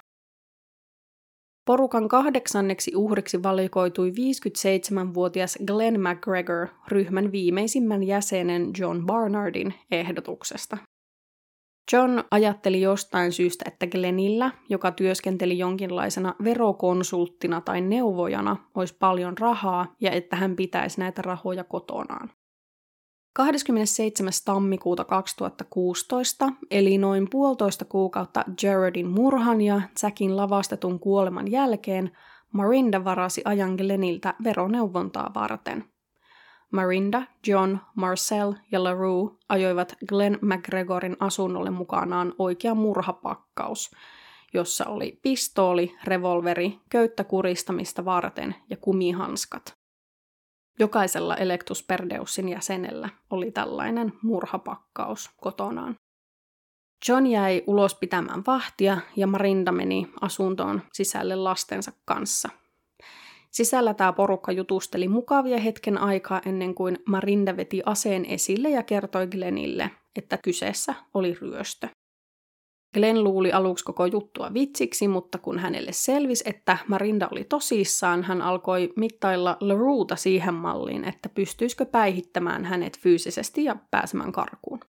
Porukan kahdeksanneksi uhriksi valikoitui 57-vuotias Glenn McGregor ryhmän viimeisimmän jäsenen John Barnardin ehdotuksesta. John ajatteli jostain syystä, että Glenillä, joka työskenteli jonkinlaisena verokonsulttina tai neuvojana, olisi paljon rahaa ja että hän pitäisi näitä rahoja kotonaan. 27. tammikuuta 2016, eli noin puolitoista kuukautta Jaredin murhan ja Jackin lavastetun kuoleman jälkeen, Marinda varasi ajan Gleniltä veroneuvontaa varten – Marinda, John, Marcel ja LaRue ajoivat Glenn McGregorin asunnolle mukanaan oikea murhapakkaus, jossa oli pistooli, revolveri, köyttä kuristamista varten ja kumihanskat. Jokaisella Electus Perdeussin jäsenellä oli tällainen murhapakkaus kotonaan. John jäi ulos pitämään vahtia ja Marinda meni asuntoon sisälle lastensa kanssa – Sisällä tämä porukka jutusteli mukavia hetken aikaa ennen kuin Marinda veti aseen esille ja kertoi Glenille, että kyseessä oli ryöstö. Glenn luuli aluksi koko juttua vitsiksi, mutta kun hänelle selvisi, että Marinda oli tosissaan, hän alkoi mittailla LaRuuta siihen malliin, että pystyisikö päihittämään hänet fyysisesti ja pääsemään karkuun.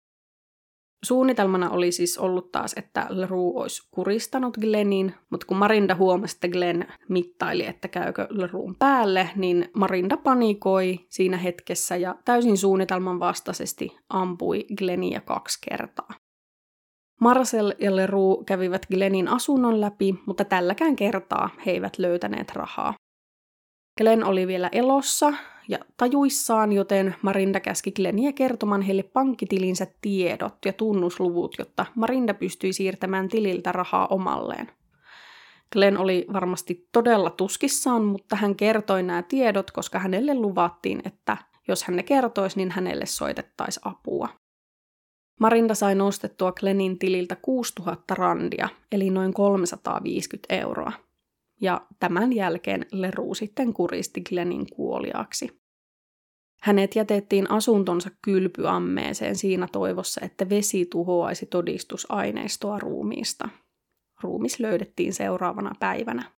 Suunnitelmana oli siis ollut taas, että LaRue olisi kuristanut Glennin, mutta kun Marinda huomasi, että Glenn mittaili, että käykö LaRuen päälle, niin Marinda panikoi siinä hetkessä ja täysin suunnitelman vastaisesti ampui Glennia kaksi kertaa. Marcel ja Leroux kävivät Glennin asunnon läpi, mutta tälläkään kertaa he eivät löytäneet rahaa. Glenn oli vielä elossa ja tajuissaan, joten Marinda käski Glenniä kertomaan heille pankkitilinsä tiedot ja tunnusluvut, jotta Marinda pystyi siirtämään tililtä rahaa omalleen. Glenn oli varmasti todella tuskissaan, mutta hän kertoi nämä tiedot, koska hänelle luvattiin, että jos hän ne kertoisi, niin hänelle soitettaisiin apua. Marinda sai nostettua Glennin tililtä 6000 randia, eli noin 350 euroa. Ja tämän jälkeen Leru sitten kuristi Glennin kuoliaksi. Hänet jätettiin asuntonsa kylpyammeeseen siinä toivossa, että vesi tuhoaisi todistusaineistoa ruumiista. Ruumis löydettiin seuraavana päivänä.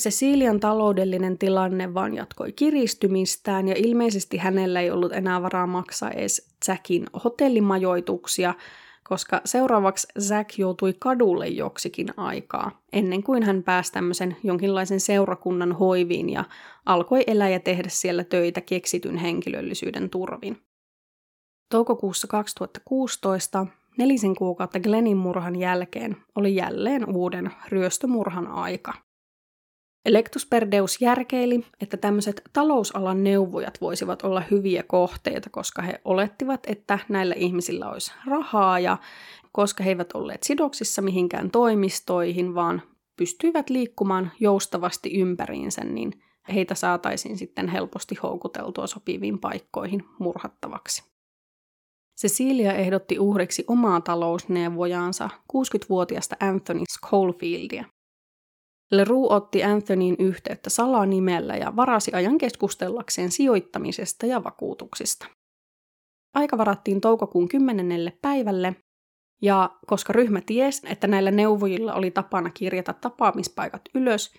Cecilian taloudellinen tilanne vaan jatkoi kiristymistään ja ilmeisesti hänellä ei ollut enää varaa maksaa edes Jackin hotellimajoituksia, koska seuraavaksi Zack joutui kadulle joksikin aikaa, ennen kuin hän pääsi tämmöisen jonkinlaisen seurakunnan hoiviin ja alkoi elää ja tehdä siellä töitä keksityn henkilöllisyyden turvin. Toukokuussa 2016, nelisen kuukautta Glennin murhan jälkeen, oli jälleen uuden ryöstömurhan aika. Electus Perdeus järkeili, että tämmöiset talousalan neuvojat voisivat olla hyviä kohteita, koska he olettivat, että näillä ihmisillä olisi rahaa ja koska he eivät olleet sidoksissa mihinkään toimistoihin, vaan pystyivät liikkumaan joustavasti ympäriinsä, niin heitä saataisiin sitten helposti houkuteltua sopiviin paikkoihin murhattavaksi. Cecilia ehdotti uhriksi omaa talousneuvojaansa 60-vuotiaasta Anthony Schofieldia. Leroux otti Anthonyin yhteyttä salanimellä ja varasi ajan keskustellakseen sijoittamisesta ja vakuutuksista. Aika varattiin toukokuun 10. päivälle, ja koska ryhmä tiesi, että näillä neuvojilla oli tapana kirjata tapaamispaikat ylös,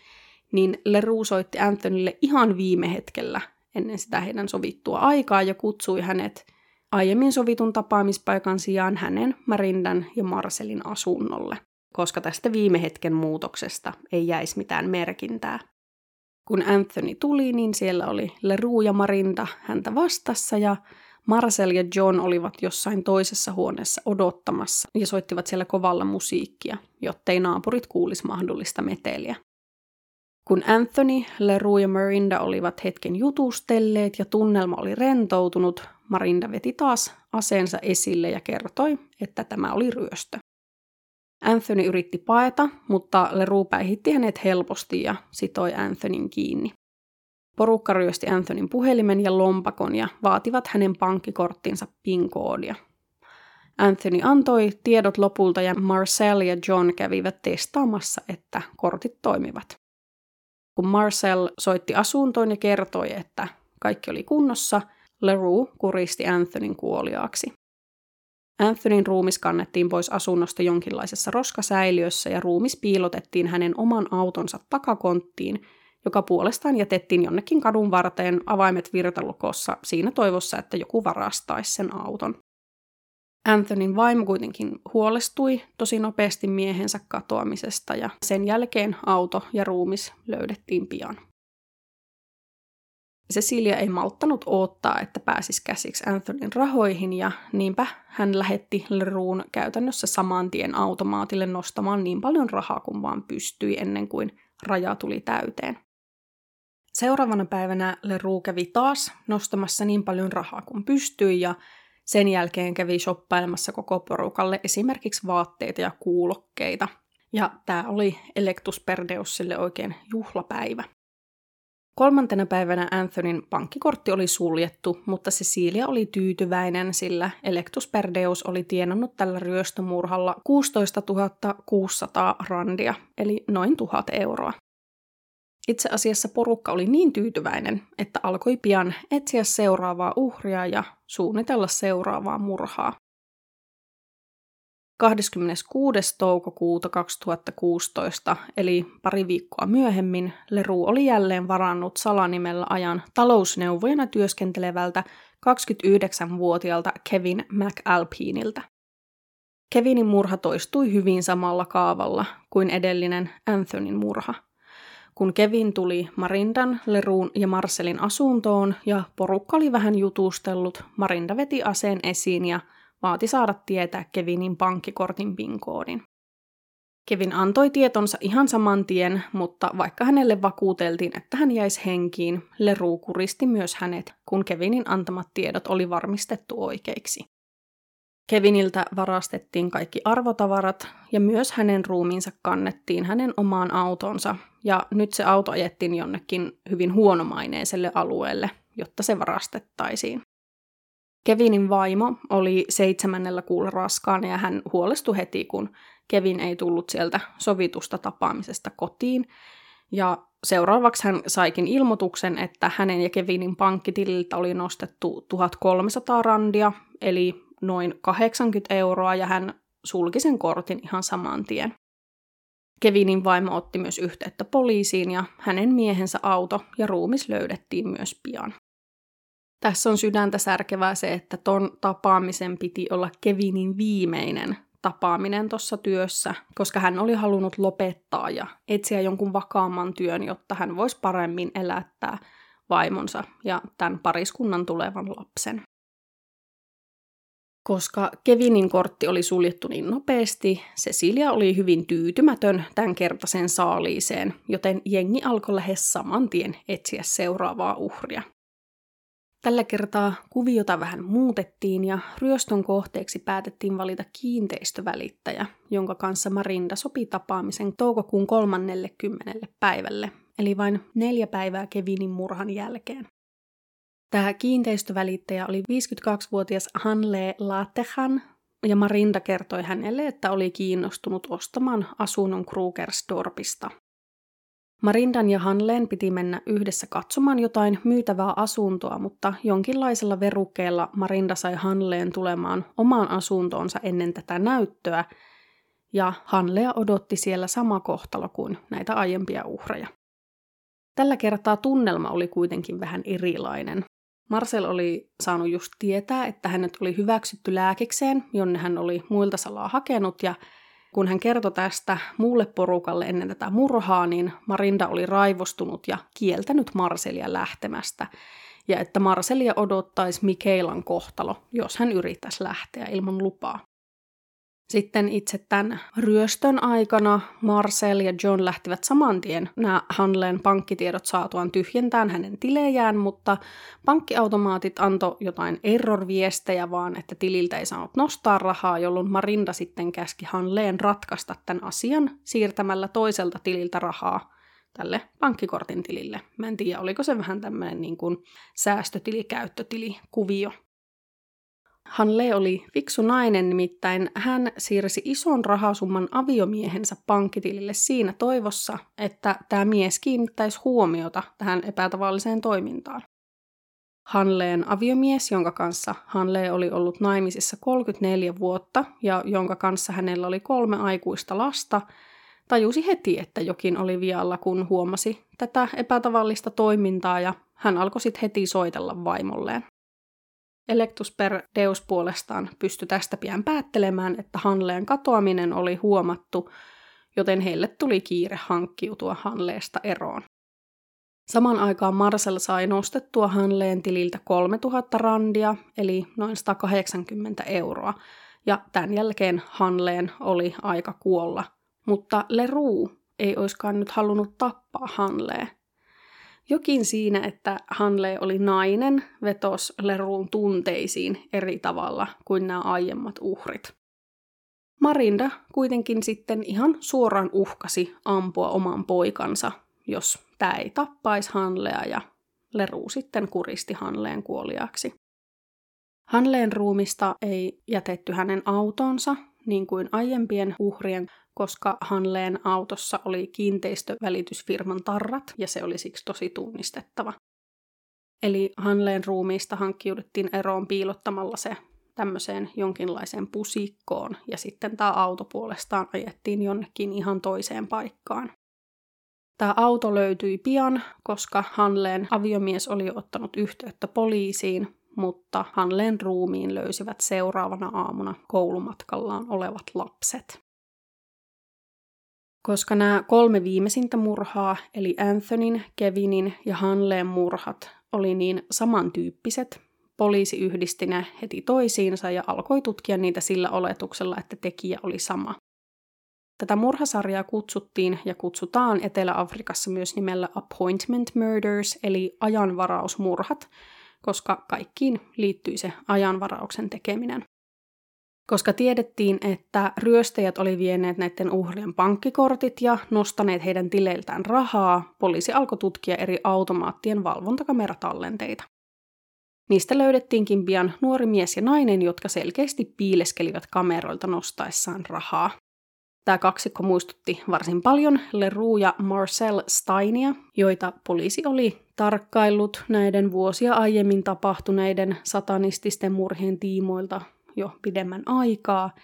niin Leroux soitti Anthonylle ihan viime hetkellä ennen sitä heidän sovittua aikaa ja kutsui hänet aiemmin sovitun tapaamispaikan sijaan hänen, Marindan ja Marcelin asunnolle koska tästä viime hetken muutoksesta ei jäisi mitään merkintää. Kun Anthony tuli, niin siellä oli Leroux ja Marinda häntä vastassa ja Marcel ja John olivat jossain toisessa huoneessa odottamassa ja soittivat siellä kovalla musiikkia, jottei naapurit kuulisi mahdollista meteliä. Kun Anthony, Leroux ja Marinda olivat hetken jutustelleet ja tunnelma oli rentoutunut, Marinda veti taas aseensa esille ja kertoi, että tämä oli ryöstö. Anthony yritti paeta, mutta Leroux päihitti hänet helposti ja sitoi Anthonyn kiinni. Porukka ryösti Anthonyn puhelimen ja lompakon ja vaativat hänen pankkikorttinsa PIN-koodia. Anthony antoi tiedot lopulta ja Marcel ja John kävivät testaamassa, että kortit toimivat. Kun Marcel soitti asuntoon ja kertoi, että kaikki oli kunnossa, Leroux kuristi Anthonyn kuoliaaksi. Anthonyn ruumis kannettiin pois asunnosta jonkinlaisessa roskasäiliössä ja ruumis piilotettiin hänen oman autonsa takakonttiin, joka puolestaan jätettiin jonnekin kadun varteen avaimet virtalukossa siinä toivossa, että joku varastaisi sen auton. Anthonyn vaimo kuitenkin huolestui tosi nopeasti miehensä katoamisesta ja sen jälkeen auto ja ruumis löydettiin pian. Cecilia ei malttanut odottaa, että pääsisi käsiksi Anthonyn rahoihin ja niinpä hän lähetti Leroun käytännössä saman tien automaatille nostamaan niin paljon rahaa kuin vaan pystyi ennen kuin raja tuli täyteen. Seuraavana päivänä Leroux kävi taas nostamassa niin paljon rahaa kuin pystyi ja sen jälkeen kävi shoppailemassa koko porukalle esimerkiksi vaatteita ja kuulokkeita. Ja tämä oli Electus Perdeussille oikein juhlapäivä. Kolmantena päivänä Anthonyn pankkikortti oli suljettu, mutta Cecilia oli tyytyväinen, sillä Electus Perdeus oli tienannut tällä ryöstömurhalla 16 600 randia, eli noin 1000 euroa. Itse asiassa porukka oli niin tyytyväinen, että alkoi pian etsiä seuraavaa uhria ja suunnitella seuraavaa murhaa. 26. toukokuuta 2016, eli pari viikkoa myöhemmin, Leru oli jälleen varannut salanimellä ajan talousneuvojana työskentelevältä 29-vuotiaalta Kevin McAlpiniltä. Kevinin murha toistui hyvin samalla kaavalla kuin edellinen Anthonyn murha. Kun Kevin tuli Marindan, Leruun ja Marcelin asuntoon ja porukka oli vähän jutustellut, Marinda veti aseen esiin ja vaati saada tietää Kevinin pankkikortin PIN-koodin. Kevin antoi tietonsa ihan saman tien, mutta vaikka hänelle vakuuteltiin, että hän jäisi henkiin, Leru kuristi myös hänet, kun Kevinin antamat tiedot oli varmistettu oikeiksi. Keviniltä varastettiin kaikki arvotavarat ja myös hänen ruumiinsa kannettiin hänen omaan autonsa ja nyt se auto ajettiin jonnekin hyvin huonomaineiselle alueelle, jotta se varastettaisiin. Kevinin vaimo oli seitsemännellä kuulla raskaana ja hän huolestui heti, kun Kevin ei tullut sieltä sovitusta tapaamisesta kotiin. Ja seuraavaksi hän saikin ilmoituksen, että hänen ja Kevinin pankkitililtä oli nostettu 1300 randia, eli noin 80 euroa, ja hän sulki sen kortin ihan saman tien. Kevinin vaimo otti myös yhteyttä poliisiin ja hänen miehensä auto ja ruumis löydettiin myös pian. Tässä on sydäntä särkevää se, että ton tapaamisen piti olla Kevinin viimeinen tapaaminen tuossa työssä, koska hän oli halunnut lopettaa ja etsiä jonkun vakaamman työn, jotta hän voisi paremmin elättää vaimonsa ja tämän pariskunnan tulevan lapsen. Koska Kevinin kortti oli suljettu niin nopeasti, Cecilia oli hyvin tyytymätön tämän kertaisen saaliiseen, joten jengi alkoi lähes saman tien etsiä seuraavaa uhria. Tällä kertaa kuviota vähän muutettiin ja ryöstön kohteeksi päätettiin valita kiinteistövälittäjä, jonka kanssa Marinda sopi tapaamisen toukokuun 30. päivälle, eli vain neljä päivää Kevinin murhan jälkeen. Tämä kiinteistövälittäjä oli 52-vuotias Hanle Latehan, ja Marinda kertoi hänelle, että oli kiinnostunut ostamaan asunnon Krugersdorpista. Marindan ja Hanleen piti mennä yhdessä katsomaan jotain myytävää asuntoa, mutta jonkinlaisella verukkeella Marinda sai Hanleen tulemaan omaan asuntoonsa ennen tätä näyttöä, ja Hanlea odotti siellä sama kohtalo kuin näitä aiempia uhreja. Tällä kertaa tunnelma oli kuitenkin vähän erilainen. Marcel oli saanut just tietää, että hänet oli hyväksytty lääkikseen, jonne hän oli muilta salaa hakenut, ja kun hän kertoi tästä muulle porukalle ennen tätä murhaa, niin Marinda oli raivostunut ja kieltänyt Marselia lähtemästä, ja että Marselia odottaisi Mikeilan kohtalo, jos hän yrittäisi lähteä ilman lupaa. Sitten itse tämän ryöstön aikana Marcel ja John lähtivät saman tien nämä Hanleen pankkitiedot saatuaan tyhjentään hänen tilejään, mutta pankkiautomaatit antoi jotain error-viestejä vaan, että tililtä ei saanut nostaa rahaa, jolloin Marinda sitten käski Hanleen ratkaista tämän asian siirtämällä toiselta tililtä rahaa tälle pankkikortin tilille. Mä en tiedä, oliko se vähän tämmöinen niin säästötili, käyttötili, kuvio. Hanle oli fiksu nainen, nimittäin hän siirsi ison rahasumman aviomiehensä pankkitilille siinä toivossa, että tämä mies kiinnittäisi huomiota tähän epätavalliseen toimintaan. Hanleen aviomies, jonka kanssa Hanle oli ollut naimisissa 34 vuotta ja jonka kanssa hänellä oli kolme aikuista lasta, tajusi heti, että jokin oli vialla, kun huomasi tätä epätavallista toimintaa ja hän alkoi sitten heti soitella vaimolleen. Electus per Deus puolestaan pystyi tästä pian päättelemään, että Hanleen katoaminen oli huomattu, joten heille tuli kiire hankkiutua Hanleesta eroon. Saman aikaan Marcel sai nostettua Hanleen tililtä 3000 randia, eli noin 180 euroa, ja tämän jälkeen Hanleen oli aika kuolla. Mutta Leroux ei olisikaan nyt halunnut tappaa Hanleen. Jokin siinä, että Hanle oli nainen, vetos Leruun tunteisiin eri tavalla kuin nämä aiemmat uhrit. Marinda kuitenkin sitten ihan suoraan uhkasi ampua oman poikansa, jos tämä ei tappaisi Hanlea ja Leru sitten kuristi Hanleen kuoliaksi. Hanleen ruumista ei jätetty hänen autonsa, niin kuin aiempien uhrien koska Hanleen autossa oli kiinteistövälitysfirman tarrat ja se oli siksi tosi tunnistettava. Eli Hanleen ruumiista hankkiuduttiin eroon piilottamalla se tämmöiseen jonkinlaiseen pusikkoon ja sitten tämä auto puolestaan ajettiin jonnekin ihan toiseen paikkaan. Tämä auto löytyi pian, koska Hanleen aviomies oli ottanut yhteyttä poliisiin, mutta Hanleen ruumiin löysivät seuraavana aamuna koulumatkallaan olevat lapset. Koska nämä kolme viimeisintä murhaa, eli Anthonyn, Kevinin ja Hanleen murhat, oli niin samantyyppiset, poliisi yhdisti ne heti toisiinsa ja alkoi tutkia niitä sillä oletuksella, että tekijä oli sama. Tätä murhasarjaa kutsuttiin ja kutsutaan Etelä-Afrikassa myös nimellä appointment murders, eli ajanvarausmurhat, koska kaikkiin liittyy se ajanvarauksen tekeminen. Koska tiedettiin, että ryöstäjät oli vieneet näiden uhrien pankkikortit ja nostaneet heidän tileiltään rahaa, poliisi alkoi tutkia eri automaattien valvontakameratalenteita. Niistä löydettiinkin pian nuori mies ja nainen, jotka selkeästi piileskelivät kameroilta nostaessaan rahaa. Tämä kaksikko muistutti varsin paljon Leroux ja Marcel Steinia, joita poliisi oli tarkkaillut näiden vuosia aiemmin tapahtuneiden satanististen murhien tiimoilta jo pidemmän aikaa,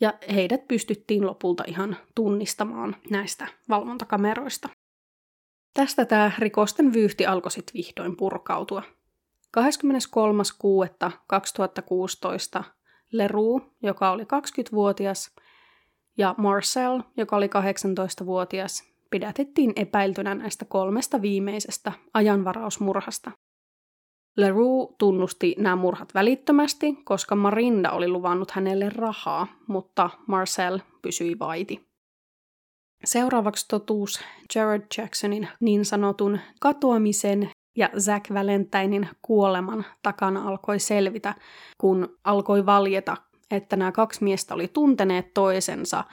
ja heidät pystyttiin lopulta ihan tunnistamaan näistä valvontakameroista. Tästä tämä rikosten vyyhti alkoi sitten vihdoin purkautua. 23.6.2016 Leroux, joka oli 20-vuotias, ja Marcel, joka oli 18-vuotias, pidätettiin epäiltynä näistä kolmesta viimeisestä ajanvarausmurhasta. Leroux tunnusti nämä murhat välittömästi, koska Marinda oli luvannut hänelle rahaa, mutta Marcel pysyi vaiti. Seuraavaksi totuus Jared Jacksonin niin sanotun katoamisen ja Zack Valentinein kuoleman takana alkoi selvitä, kun alkoi valjeta, että nämä kaksi miestä oli tunteneet toisensa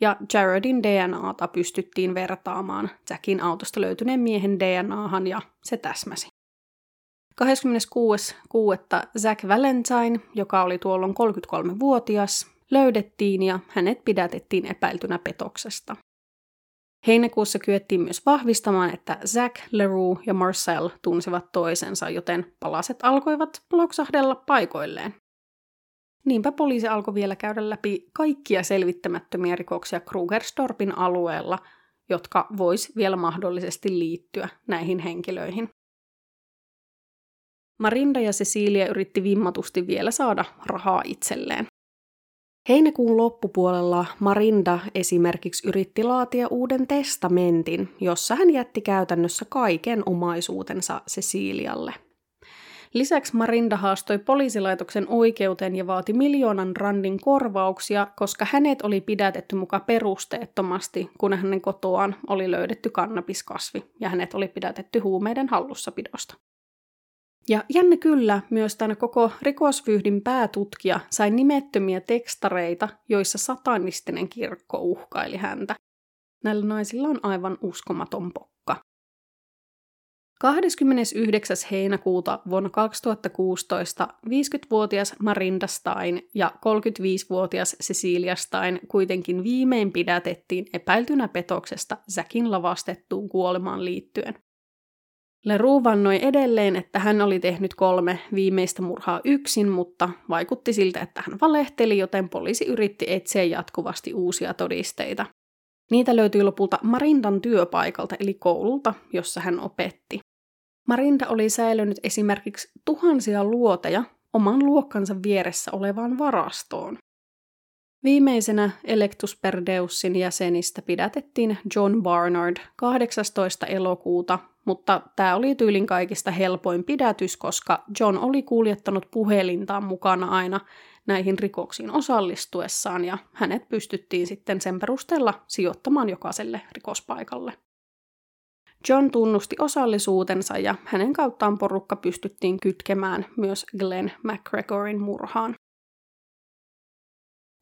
ja Jaredin DNAta pystyttiin vertaamaan Jackin autosta löytyneen miehen DNAhan ja se täsmäsi. 26.6. Zack Valentine, joka oli tuolloin 33-vuotias, löydettiin ja hänet pidätettiin epäiltynä petoksesta. Heinäkuussa kyettiin myös vahvistamaan, että Zack, Leroux ja Marcel tunsivat toisensa, joten palaset alkoivat loksahdella paikoilleen. Niinpä poliisi alkoi vielä käydä läpi kaikkia selvittämättömiä rikoksia Krugerstorpin alueella, jotka vois vielä mahdollisesti liittyä näihin henkilöihin. Marinda ja Cecilia yritti vimmatusti vielä saada rahaa itselleen. Heinäkuun loppupuolella Marinda esimerkiksi yritti laatia uuden testamentin, jossa hän jätti käytännössä kaiken omaisuutensa Cecilialle. Lisäksi Marinda haastoi poliisilaitoksen oikeuteen ja vaati miljoonan randin korvauksia, koska hänet oli pidätetty muka perusteettomasti, kun hänen kotoaan oli löydetty kannabiskasvi ja hänet oli pidätetty huumeiden hallussapidosta. Ja jännä kyllä, myös tämän koko rikosvyhdin päätutkija sai nimettömiä tekstareita, joissa satanistinen kirkko uhkaili häntä. Näillä naisilla on aivan uskomaton pokka. 29. heinäkuuta vuonna 2016 50-vuotias Marinda Stein ja 35-vuotias Cecilia Stein kuitenkin viimein pidätettiin epäiltynä petoksesta Säkin lavastettuun kuolemaan liittyen. Leroux vannoi edelleen, että hän oli tehnyt kolme viimeistä murhaa yksin, mutta vaikutti siltä, että hän valehteli, joten poliisi yritti etsiä jatkuvasti uusia todisteita. Niitä löytyi lopulta Marindan työpaikalta eli koululta, jossa hän opetti. Marinda oli säilynyt esimerkiksi tuhansia luoteja oman luokkansa vieressä olevaan varastoon. Viimeisenä Electus per Deusin jäsenistä pidätettiin John Barnard 18. elokuuta mutta tämä oli tyylin kaikista helpoin pidätys, koska John oli kuljettanut puhelintaan mukana aina näihin rikoksiin osallistuessaan ja hänet pystyttiin sitten sen perusteella sijoittamaan jokaiselle rikospaikalle. John tunnusti osallisuutensa ja hänen kauttaan porukka pystyttiin kytkemään myös Glenn McGregorin murhaan.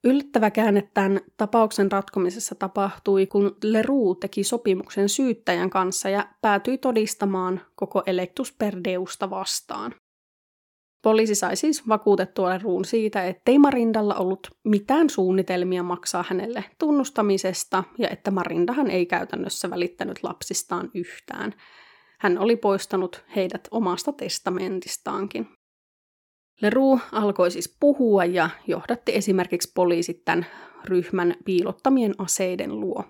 Yllättävä käänne tämän tapauksen ratkomisessa tapahtui, kun Leroux teki sopimuksen syyttäjän kanssa ja päätyi todistamaan koko Electus Perdeusta vastaan. Poliisi sai siis vakuutettua Leroux siitä, ettei Marindalla ollut mitään suunnitelmia maksaa hänelle tunnustamisesta ja että Marindahan ei käytännössä välittänyt lapsistaan yhtään. Hän oli poistanut heidät omasta testamentistaankin. Leroux alkoi siis puhua ja johdatti esimerkiksi poliisit tämän ryhmän piilottamien aseiden luo.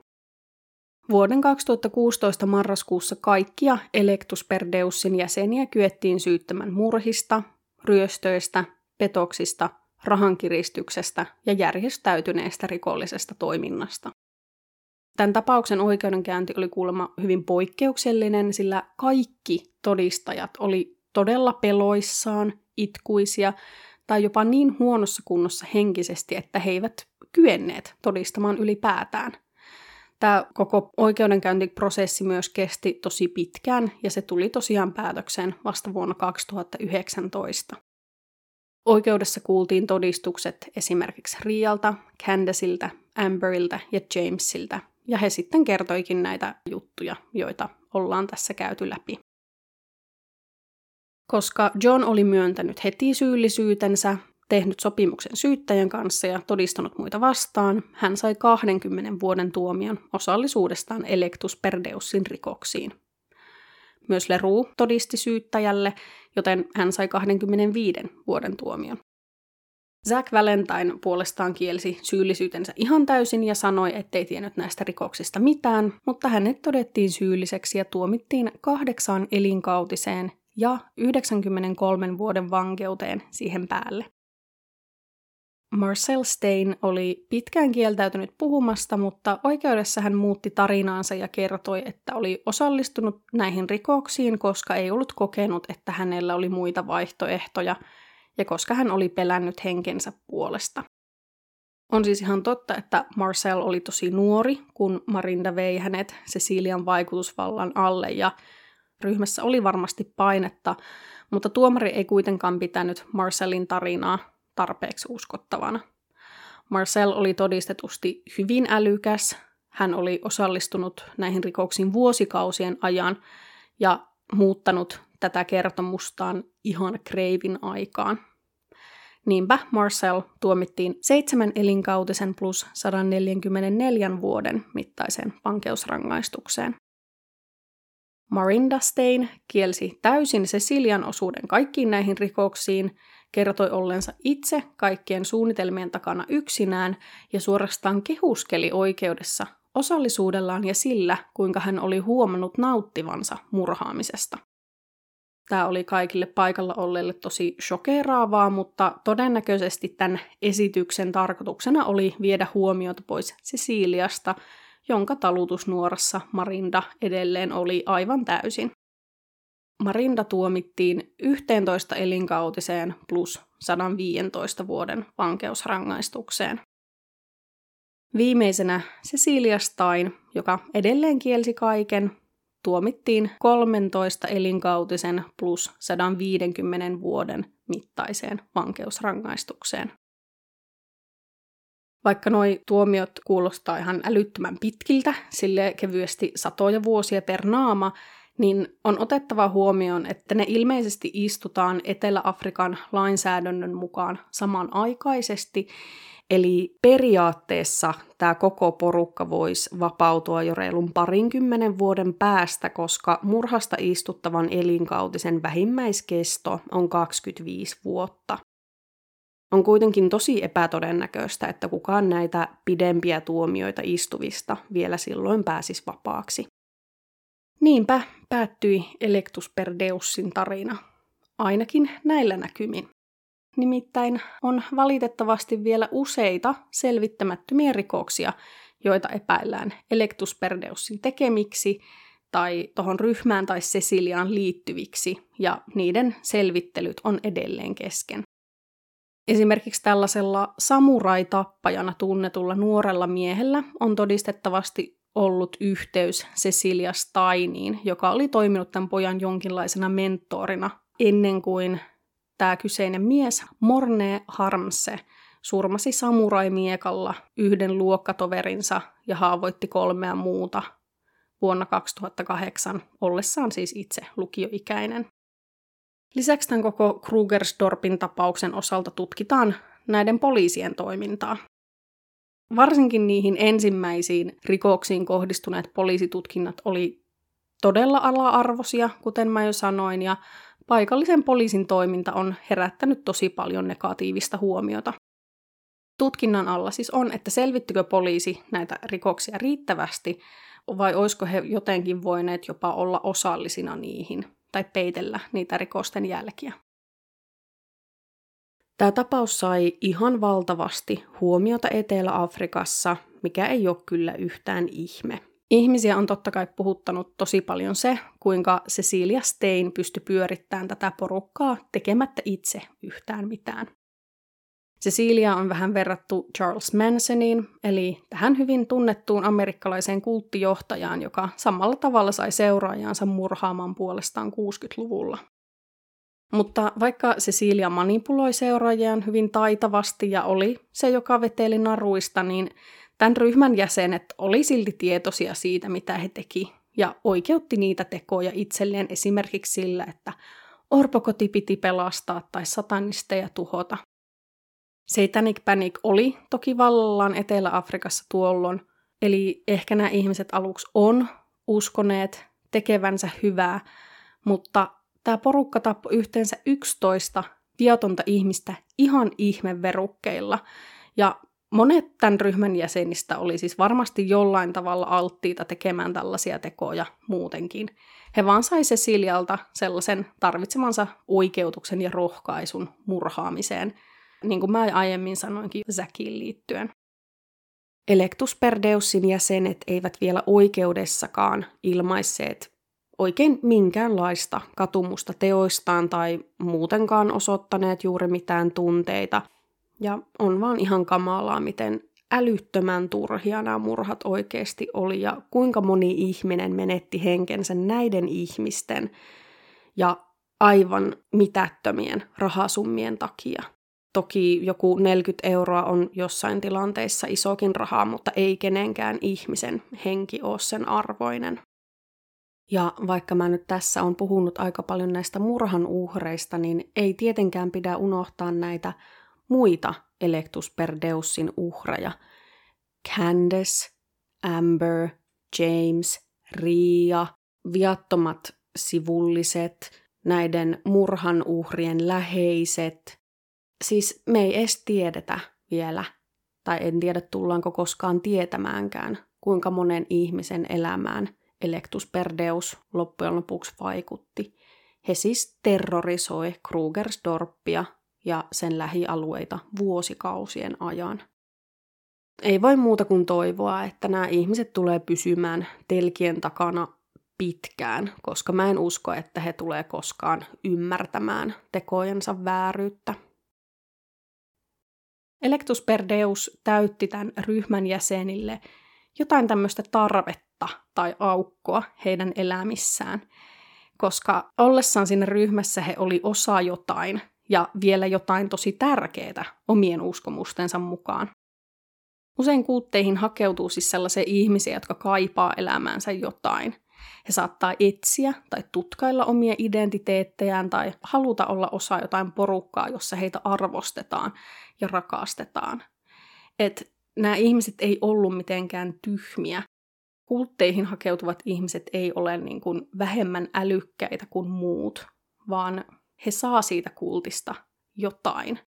Vuoden 2016 marraskuussa kaikkia Electus Perdeusin jäseniä kyettiin syyttämään murhista, ryöstöistä, petoksista, rahankiristyksestä ja järjestäytyneestä rikollisesta toiminnasta. Tämän tapauksen oikeudenkäynti oli kuulemma hyvin poikkeuksellinen, sillä kaikki todistajat oli todella peloissaan itkuisia tai jopa niin huonossa kunnossa henkisesti, että he eivät kyenneet todistamaan ylipäätään. Tämä koko oikeudenkäyntiprosessi myös kesti tosi pitkään ja se tuli tosiaan päätökseen vasta vuonna 2019. Oikeudessa kuultiin todistukset esimerkiksi Rialta, Candaceilta, Amberilta ja Jamesilta, ja he sitten kertoikin näitä juttuja, joita ollaan tässä käyty läpi. Koska John oli myöntänyt heti syyllisyytensä, tehnyt sopimuksen syyttäjän kanssa ja todistanut muita vastaan, hän sai 20 vuoden tuomion osallisuudestaan Electus Perdeusin rikoksiin. Myös Leroux todisti syyttäjälle, joten hän sai 25 vuoden tuomion. Zack Valentine puolestaan kielsi syyllisyytensä ihan täysin ja sanoi, ettei tiennyt näistä rikoksista mitään, mutta hänet todettiin syylliseksi ja tuomittiin kahdeksaan elinkautiseen ja 93 vuoden vankeuteen siihen päälle. Marcel Stein oli pitkään kieltäytynyt puhumasta, mutta oikeudessa hän muutti tarinaansa ja kertoi, että oli osallistunut näihin rikoksiin, koska ei ollut kokenut, että hänellä oli muita vaihtoehtoja ja koska hän oli pelännyt henkensä puolesta. On siis ihan totta, että Marcel oli tosi nuori, kun Marinda vei hänet Cecilian vaikutusvallan alle ja ryhmässä oli varmasti painetta, mutta tuomari ei kuitenkaan pitänyt Marcelin tarinaa tarpeeksi uskottavana. Marcel oli todistetusti hyvin älykäs, hän oli osallistunut näihin rikoksiin vuosikausien ajan ja muuttanut tätä kertomustaan ihan kreivin aikaan. Niinpä Marcel tuomittiin seitsemän elinkautisen plus 144 vuoden mittaiseen vankeusrangaistukseen. Marinda Stein kielsi täysin Cecilian osuuden kaikkiin näihin rikoksiin, kertoi ollensa itse kaikkien suunnitelmien takana yksinään ja suorastaan kehuskeli oikeudessa osallisuudellaan ja sillä, kuinka hän oli huomannut nauttivansa murhaamisesta. Tämä oli kaikille paikalla olleille tosi shokeraavaa, mutta todennäköisesti tämän esityksen tarkoituksena oli viedä huomiota pois Ceciliasta, jonka talutusnuorassa Marinda edelleen oli aivan täysin. Marinda tuomittiin 11 elinkautiseen plus 115 vuoden vankeusrangaistukseen. Viimeisenä Cecilia Stein, joka edelleen kielsi kaiken, tuomittiin 13 elinkautisen plus 150 vuoden mittaiseen vankeusrangaistukseen. Vaikka nuo tuomiot kuulostaa ihan älyttömän pitkiltä, sille kevyesti satoja vuosia per naama, niin on otettava huomioon, että ne ilmeisesti istutaan Etelä-Afrikan lainsäädännön mukaan samanaikaisesti, Eli periaatteessa tämä koko porukka voisi vapautua jo reilun parinkymmenen vuoden päästä, koska murhasta istuttavan elinkautisen vähimmäiskesto on 25 vuotta. On kuitenkin tosi epätodennäköistä, että kukaan näitä pidempiä tuomioita istuvista vielä silloin pääsisi vapaaksi. Niinpä päättyi Electus per Deussin tarina, ainakin näillä näkymin. Nimittäin on valitettavasti vielä useita selvittämättömiä rikoksia, joita epäillään Electus per Deussin tekemiksi tai tuohon ryhmään tai Ceciliaan liittyviksi, ja niiden selvittelyt on edelleen kesken. Esimerkiksi tällaisella samurai-tappajana tunnetulla nuorella miehellä on todistettavasti ollut yhteys Cecilia Steiniin, joka oli toiminut tämän pojan jonkinlaisena mentorina ennen kuin tämä kyseinen mies, Morne Harmse, surmasi samuraimiekalla yhden luokkatoverinsa ja haavoitti kolmea muuta vuonna 2008, ollessaan siis itse lukioikäinen. Lisäksi tämän koko Krugersdorpin tapauksen osalta tutkitaan näiden poliisien toimintaa. Varsinkin niihin ensimmäisiin rikoksiin kohdistuneet poliisitutkinnat oli todella ala-arvoisia, kuten mä jo sanoin, ja paikallisen poliisin toiminta on herättänyt tosi paljon negatiivista huomiota. Tutkinnan alla siis on, että selvittikö poliisi näitä rikoksia riittävästi, vai olisiko he jotenkin voineet jopa olla osallisina niihin tai peitellä niitä rikosten jälkiä. Tämä tapaus sai ihan valtavasti huomiota Etelä-Afrikassa, mikä ei ole kyllä yhtään ihme. Ihmisiä on totta kai puhuttanut tosi paljon se, kuinka Cecilia Stein pystyi pyörittämään tätä porukkaa tekemättä itse yhtään mitään. Cecilia on vähän verrattu Charles Mansoniin, eli tähän hyvin tunnettuun amerikkalaiseen kulttijohtajaan, joka samalla tavalla sai seuraajansa murhaamaan puolestaan 60-luvulla. Mutta vaikka Cecilia manipuloi seuraajiaan hyvin taitavasti ja oli se, joka veteli naruista, niin tämän ryhmän jäsenet oli silti tietoisia siitä, mitä he teki, ja oikeutti niitä tekoja itselleen esimerkiksi sillä, että orpokoti piti pelastaa tai satanisteja tuhota. Satanic Panic oli toki vallallaan Etelä-Afrikassa tuolloin, eli ehkä nämä ihmiset aluksi on uskoneet tekevänsä hyvää, mutta tämä porukka tappoi yhteensä 11 viatonta ihmistä ihan ihmeverukkeilla, ja monet tämän ryhmän jäsenistä oli siis varmasti jollain tavalla alttiita tekemään tällaisia tekoja muutenkin. He vaan sai Cecilialta sellaisen tarvitsemansa oikeutuksen ja rohkaisun murhaamiseen, niin kuin mä aiemmin sanoinkin Säkiin liittyen. Electus Perdeusin jäsenet eivät vielä oikeudessakaan ilmaisseet oikein minkäänlaista katumusta teoistaan tai muutenkaan osoittaneet juuri mitään tunteita. Ja on vaan ihan kamalaa, miten älyttömän turhia nämä murhat oikeasti oli ja kuinka moni ihminen menetti henkensä näiden ihmisten ja aivan mitättömien rahasummien takia. Toki joku 40 euroa on jossain tilanteissa isokin rahaa, mutta ei kenenkään ihmisen henki ole sen arvoinen. Ja vaikka mä nyt tässä on puhunut aika paljon näistä murhan uhreista, niin ei tietenkään pidä unohtaa näitä muita Electus Perdeusin uhreja. Candace, Amber, James, Ria, viattomat sivulliset, näiden murhan uhrien läheiset. Siis me ei edes tiedetä vielä, tai en tiedä tullaanko koskaan tietämäänkään, kuinka monen ihmisen elämään Electus Perdeus loppujen lopuksi vaikutti. He siis terrorisoi Krugersdorppia ja sen lähialueita vuosikausien ajan. Ei voi muuta kuin toivoa, että nämä ihmiset tulee pysymään telkien takana pitkään, koska mä en usko, että he tulee koskaan ymmärtämään tekojensa vääryyttä. Electus Perdeus täytti tämän ryhmän jäsenille jotain tämmöistä tarvetta tai aukkoa heidän elämissään, koska ollessaan siinä ryhmässä he oli osa jotain ja vielä jotain tosi tärkeää omien uskomustensa mukaan. Usein kultteihin hakeutuu siis sellaisia ihmisiä, jotka kaipaa elämäänsä jotain. He saattaa etsiä tai tutkailla omia identiteettejään tai haluta olla osa jotain porukkaa, jossa heitä arvostetaan ja rakastetaan. Et nämä ihmiset ei ollut mitenkään tyhmiä. Kultteihin hakeutuvat ihmiset ei ole niin kuin vähemmän älykkäitä kuin muut, vaan he saa siitä kultista jotain.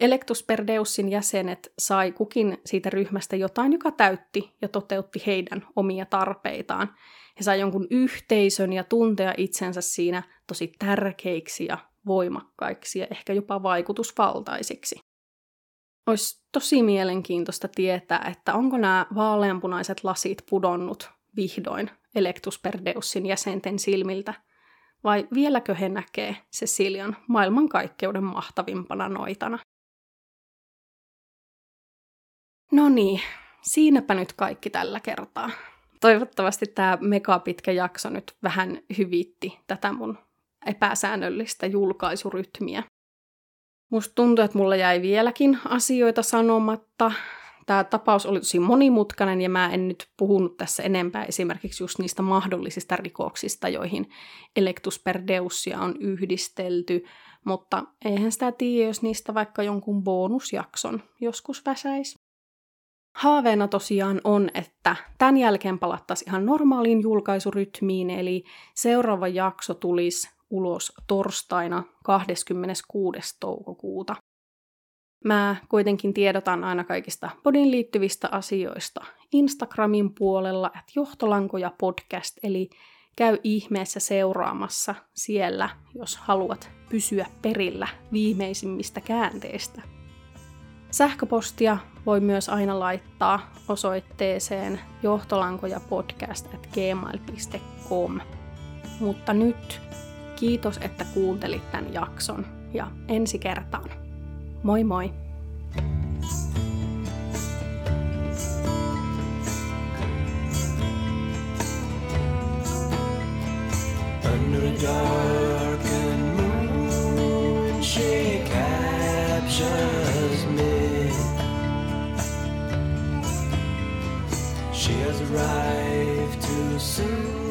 Electus Perdeusin jäsenet sai kukin siitä ryhmästä jotain, joka täytti ja toteutti heidän omia tarpeitaan. He sai jonkun yhteisön ja tuntea itsensä siinä tosi tärkeiksi ja voimakkaiksi ja ehkä jopa vaikutusvaltaisiksi. Olisi tosi mielenkiintoista tietää, että onko nämä vaaleanpunaiset lasit pudonnut vihdoin Electus Perdeusin jäsenten silmiltä, vai vieläkö he näkee Cecilian maailmankaikkeuden mahtavimpana noitana? No niin, siinäpä nyt kaikki tällä kertaa. Toivottavasti tämä mega pitkä jakso nyt vähän hyvitti tätä mun epäsäännöllistä julkaisurytmiä. Musta tuntuu, että mulla jäi vieläkin asioita sanomatta. Tämä tapaus oli tosi monimutkainen ja mä en nyt puhunut tässä enempää esimerkiksi just niistä mahdollisista rikoksista, joihin Electus Perdeusia on yhdistelty, mutta eihän sitä tiedä, jos niistä vaikka jonkun bonusjakson joskus väsäisi. Haaveena tosiaan on, että tämän jälkeen palattaisiin ihan normaaliin julkaisurytmiin, eli seuraava jakso tulisi ulos torstaina 26. toukokuuta. Mä kuitenkin tiedotan aina kaikista podin liittyvistä asioista Instagramin puolella, että johtolankoja podcast, eli käy ihmeessä seuraamassa siellä, jos haluat pysyä perillä viimeisimmistä käänteistä. Sähköpostia voi myös aina laittaa osoitteeseen johtolankojapodcast.gmail.com. Mutta nyt Kiitos, että kuuntelit tämän jakson ja ensi kertaan. Moi moi! Under a darkened moon, she captures me. She has arrived too soon.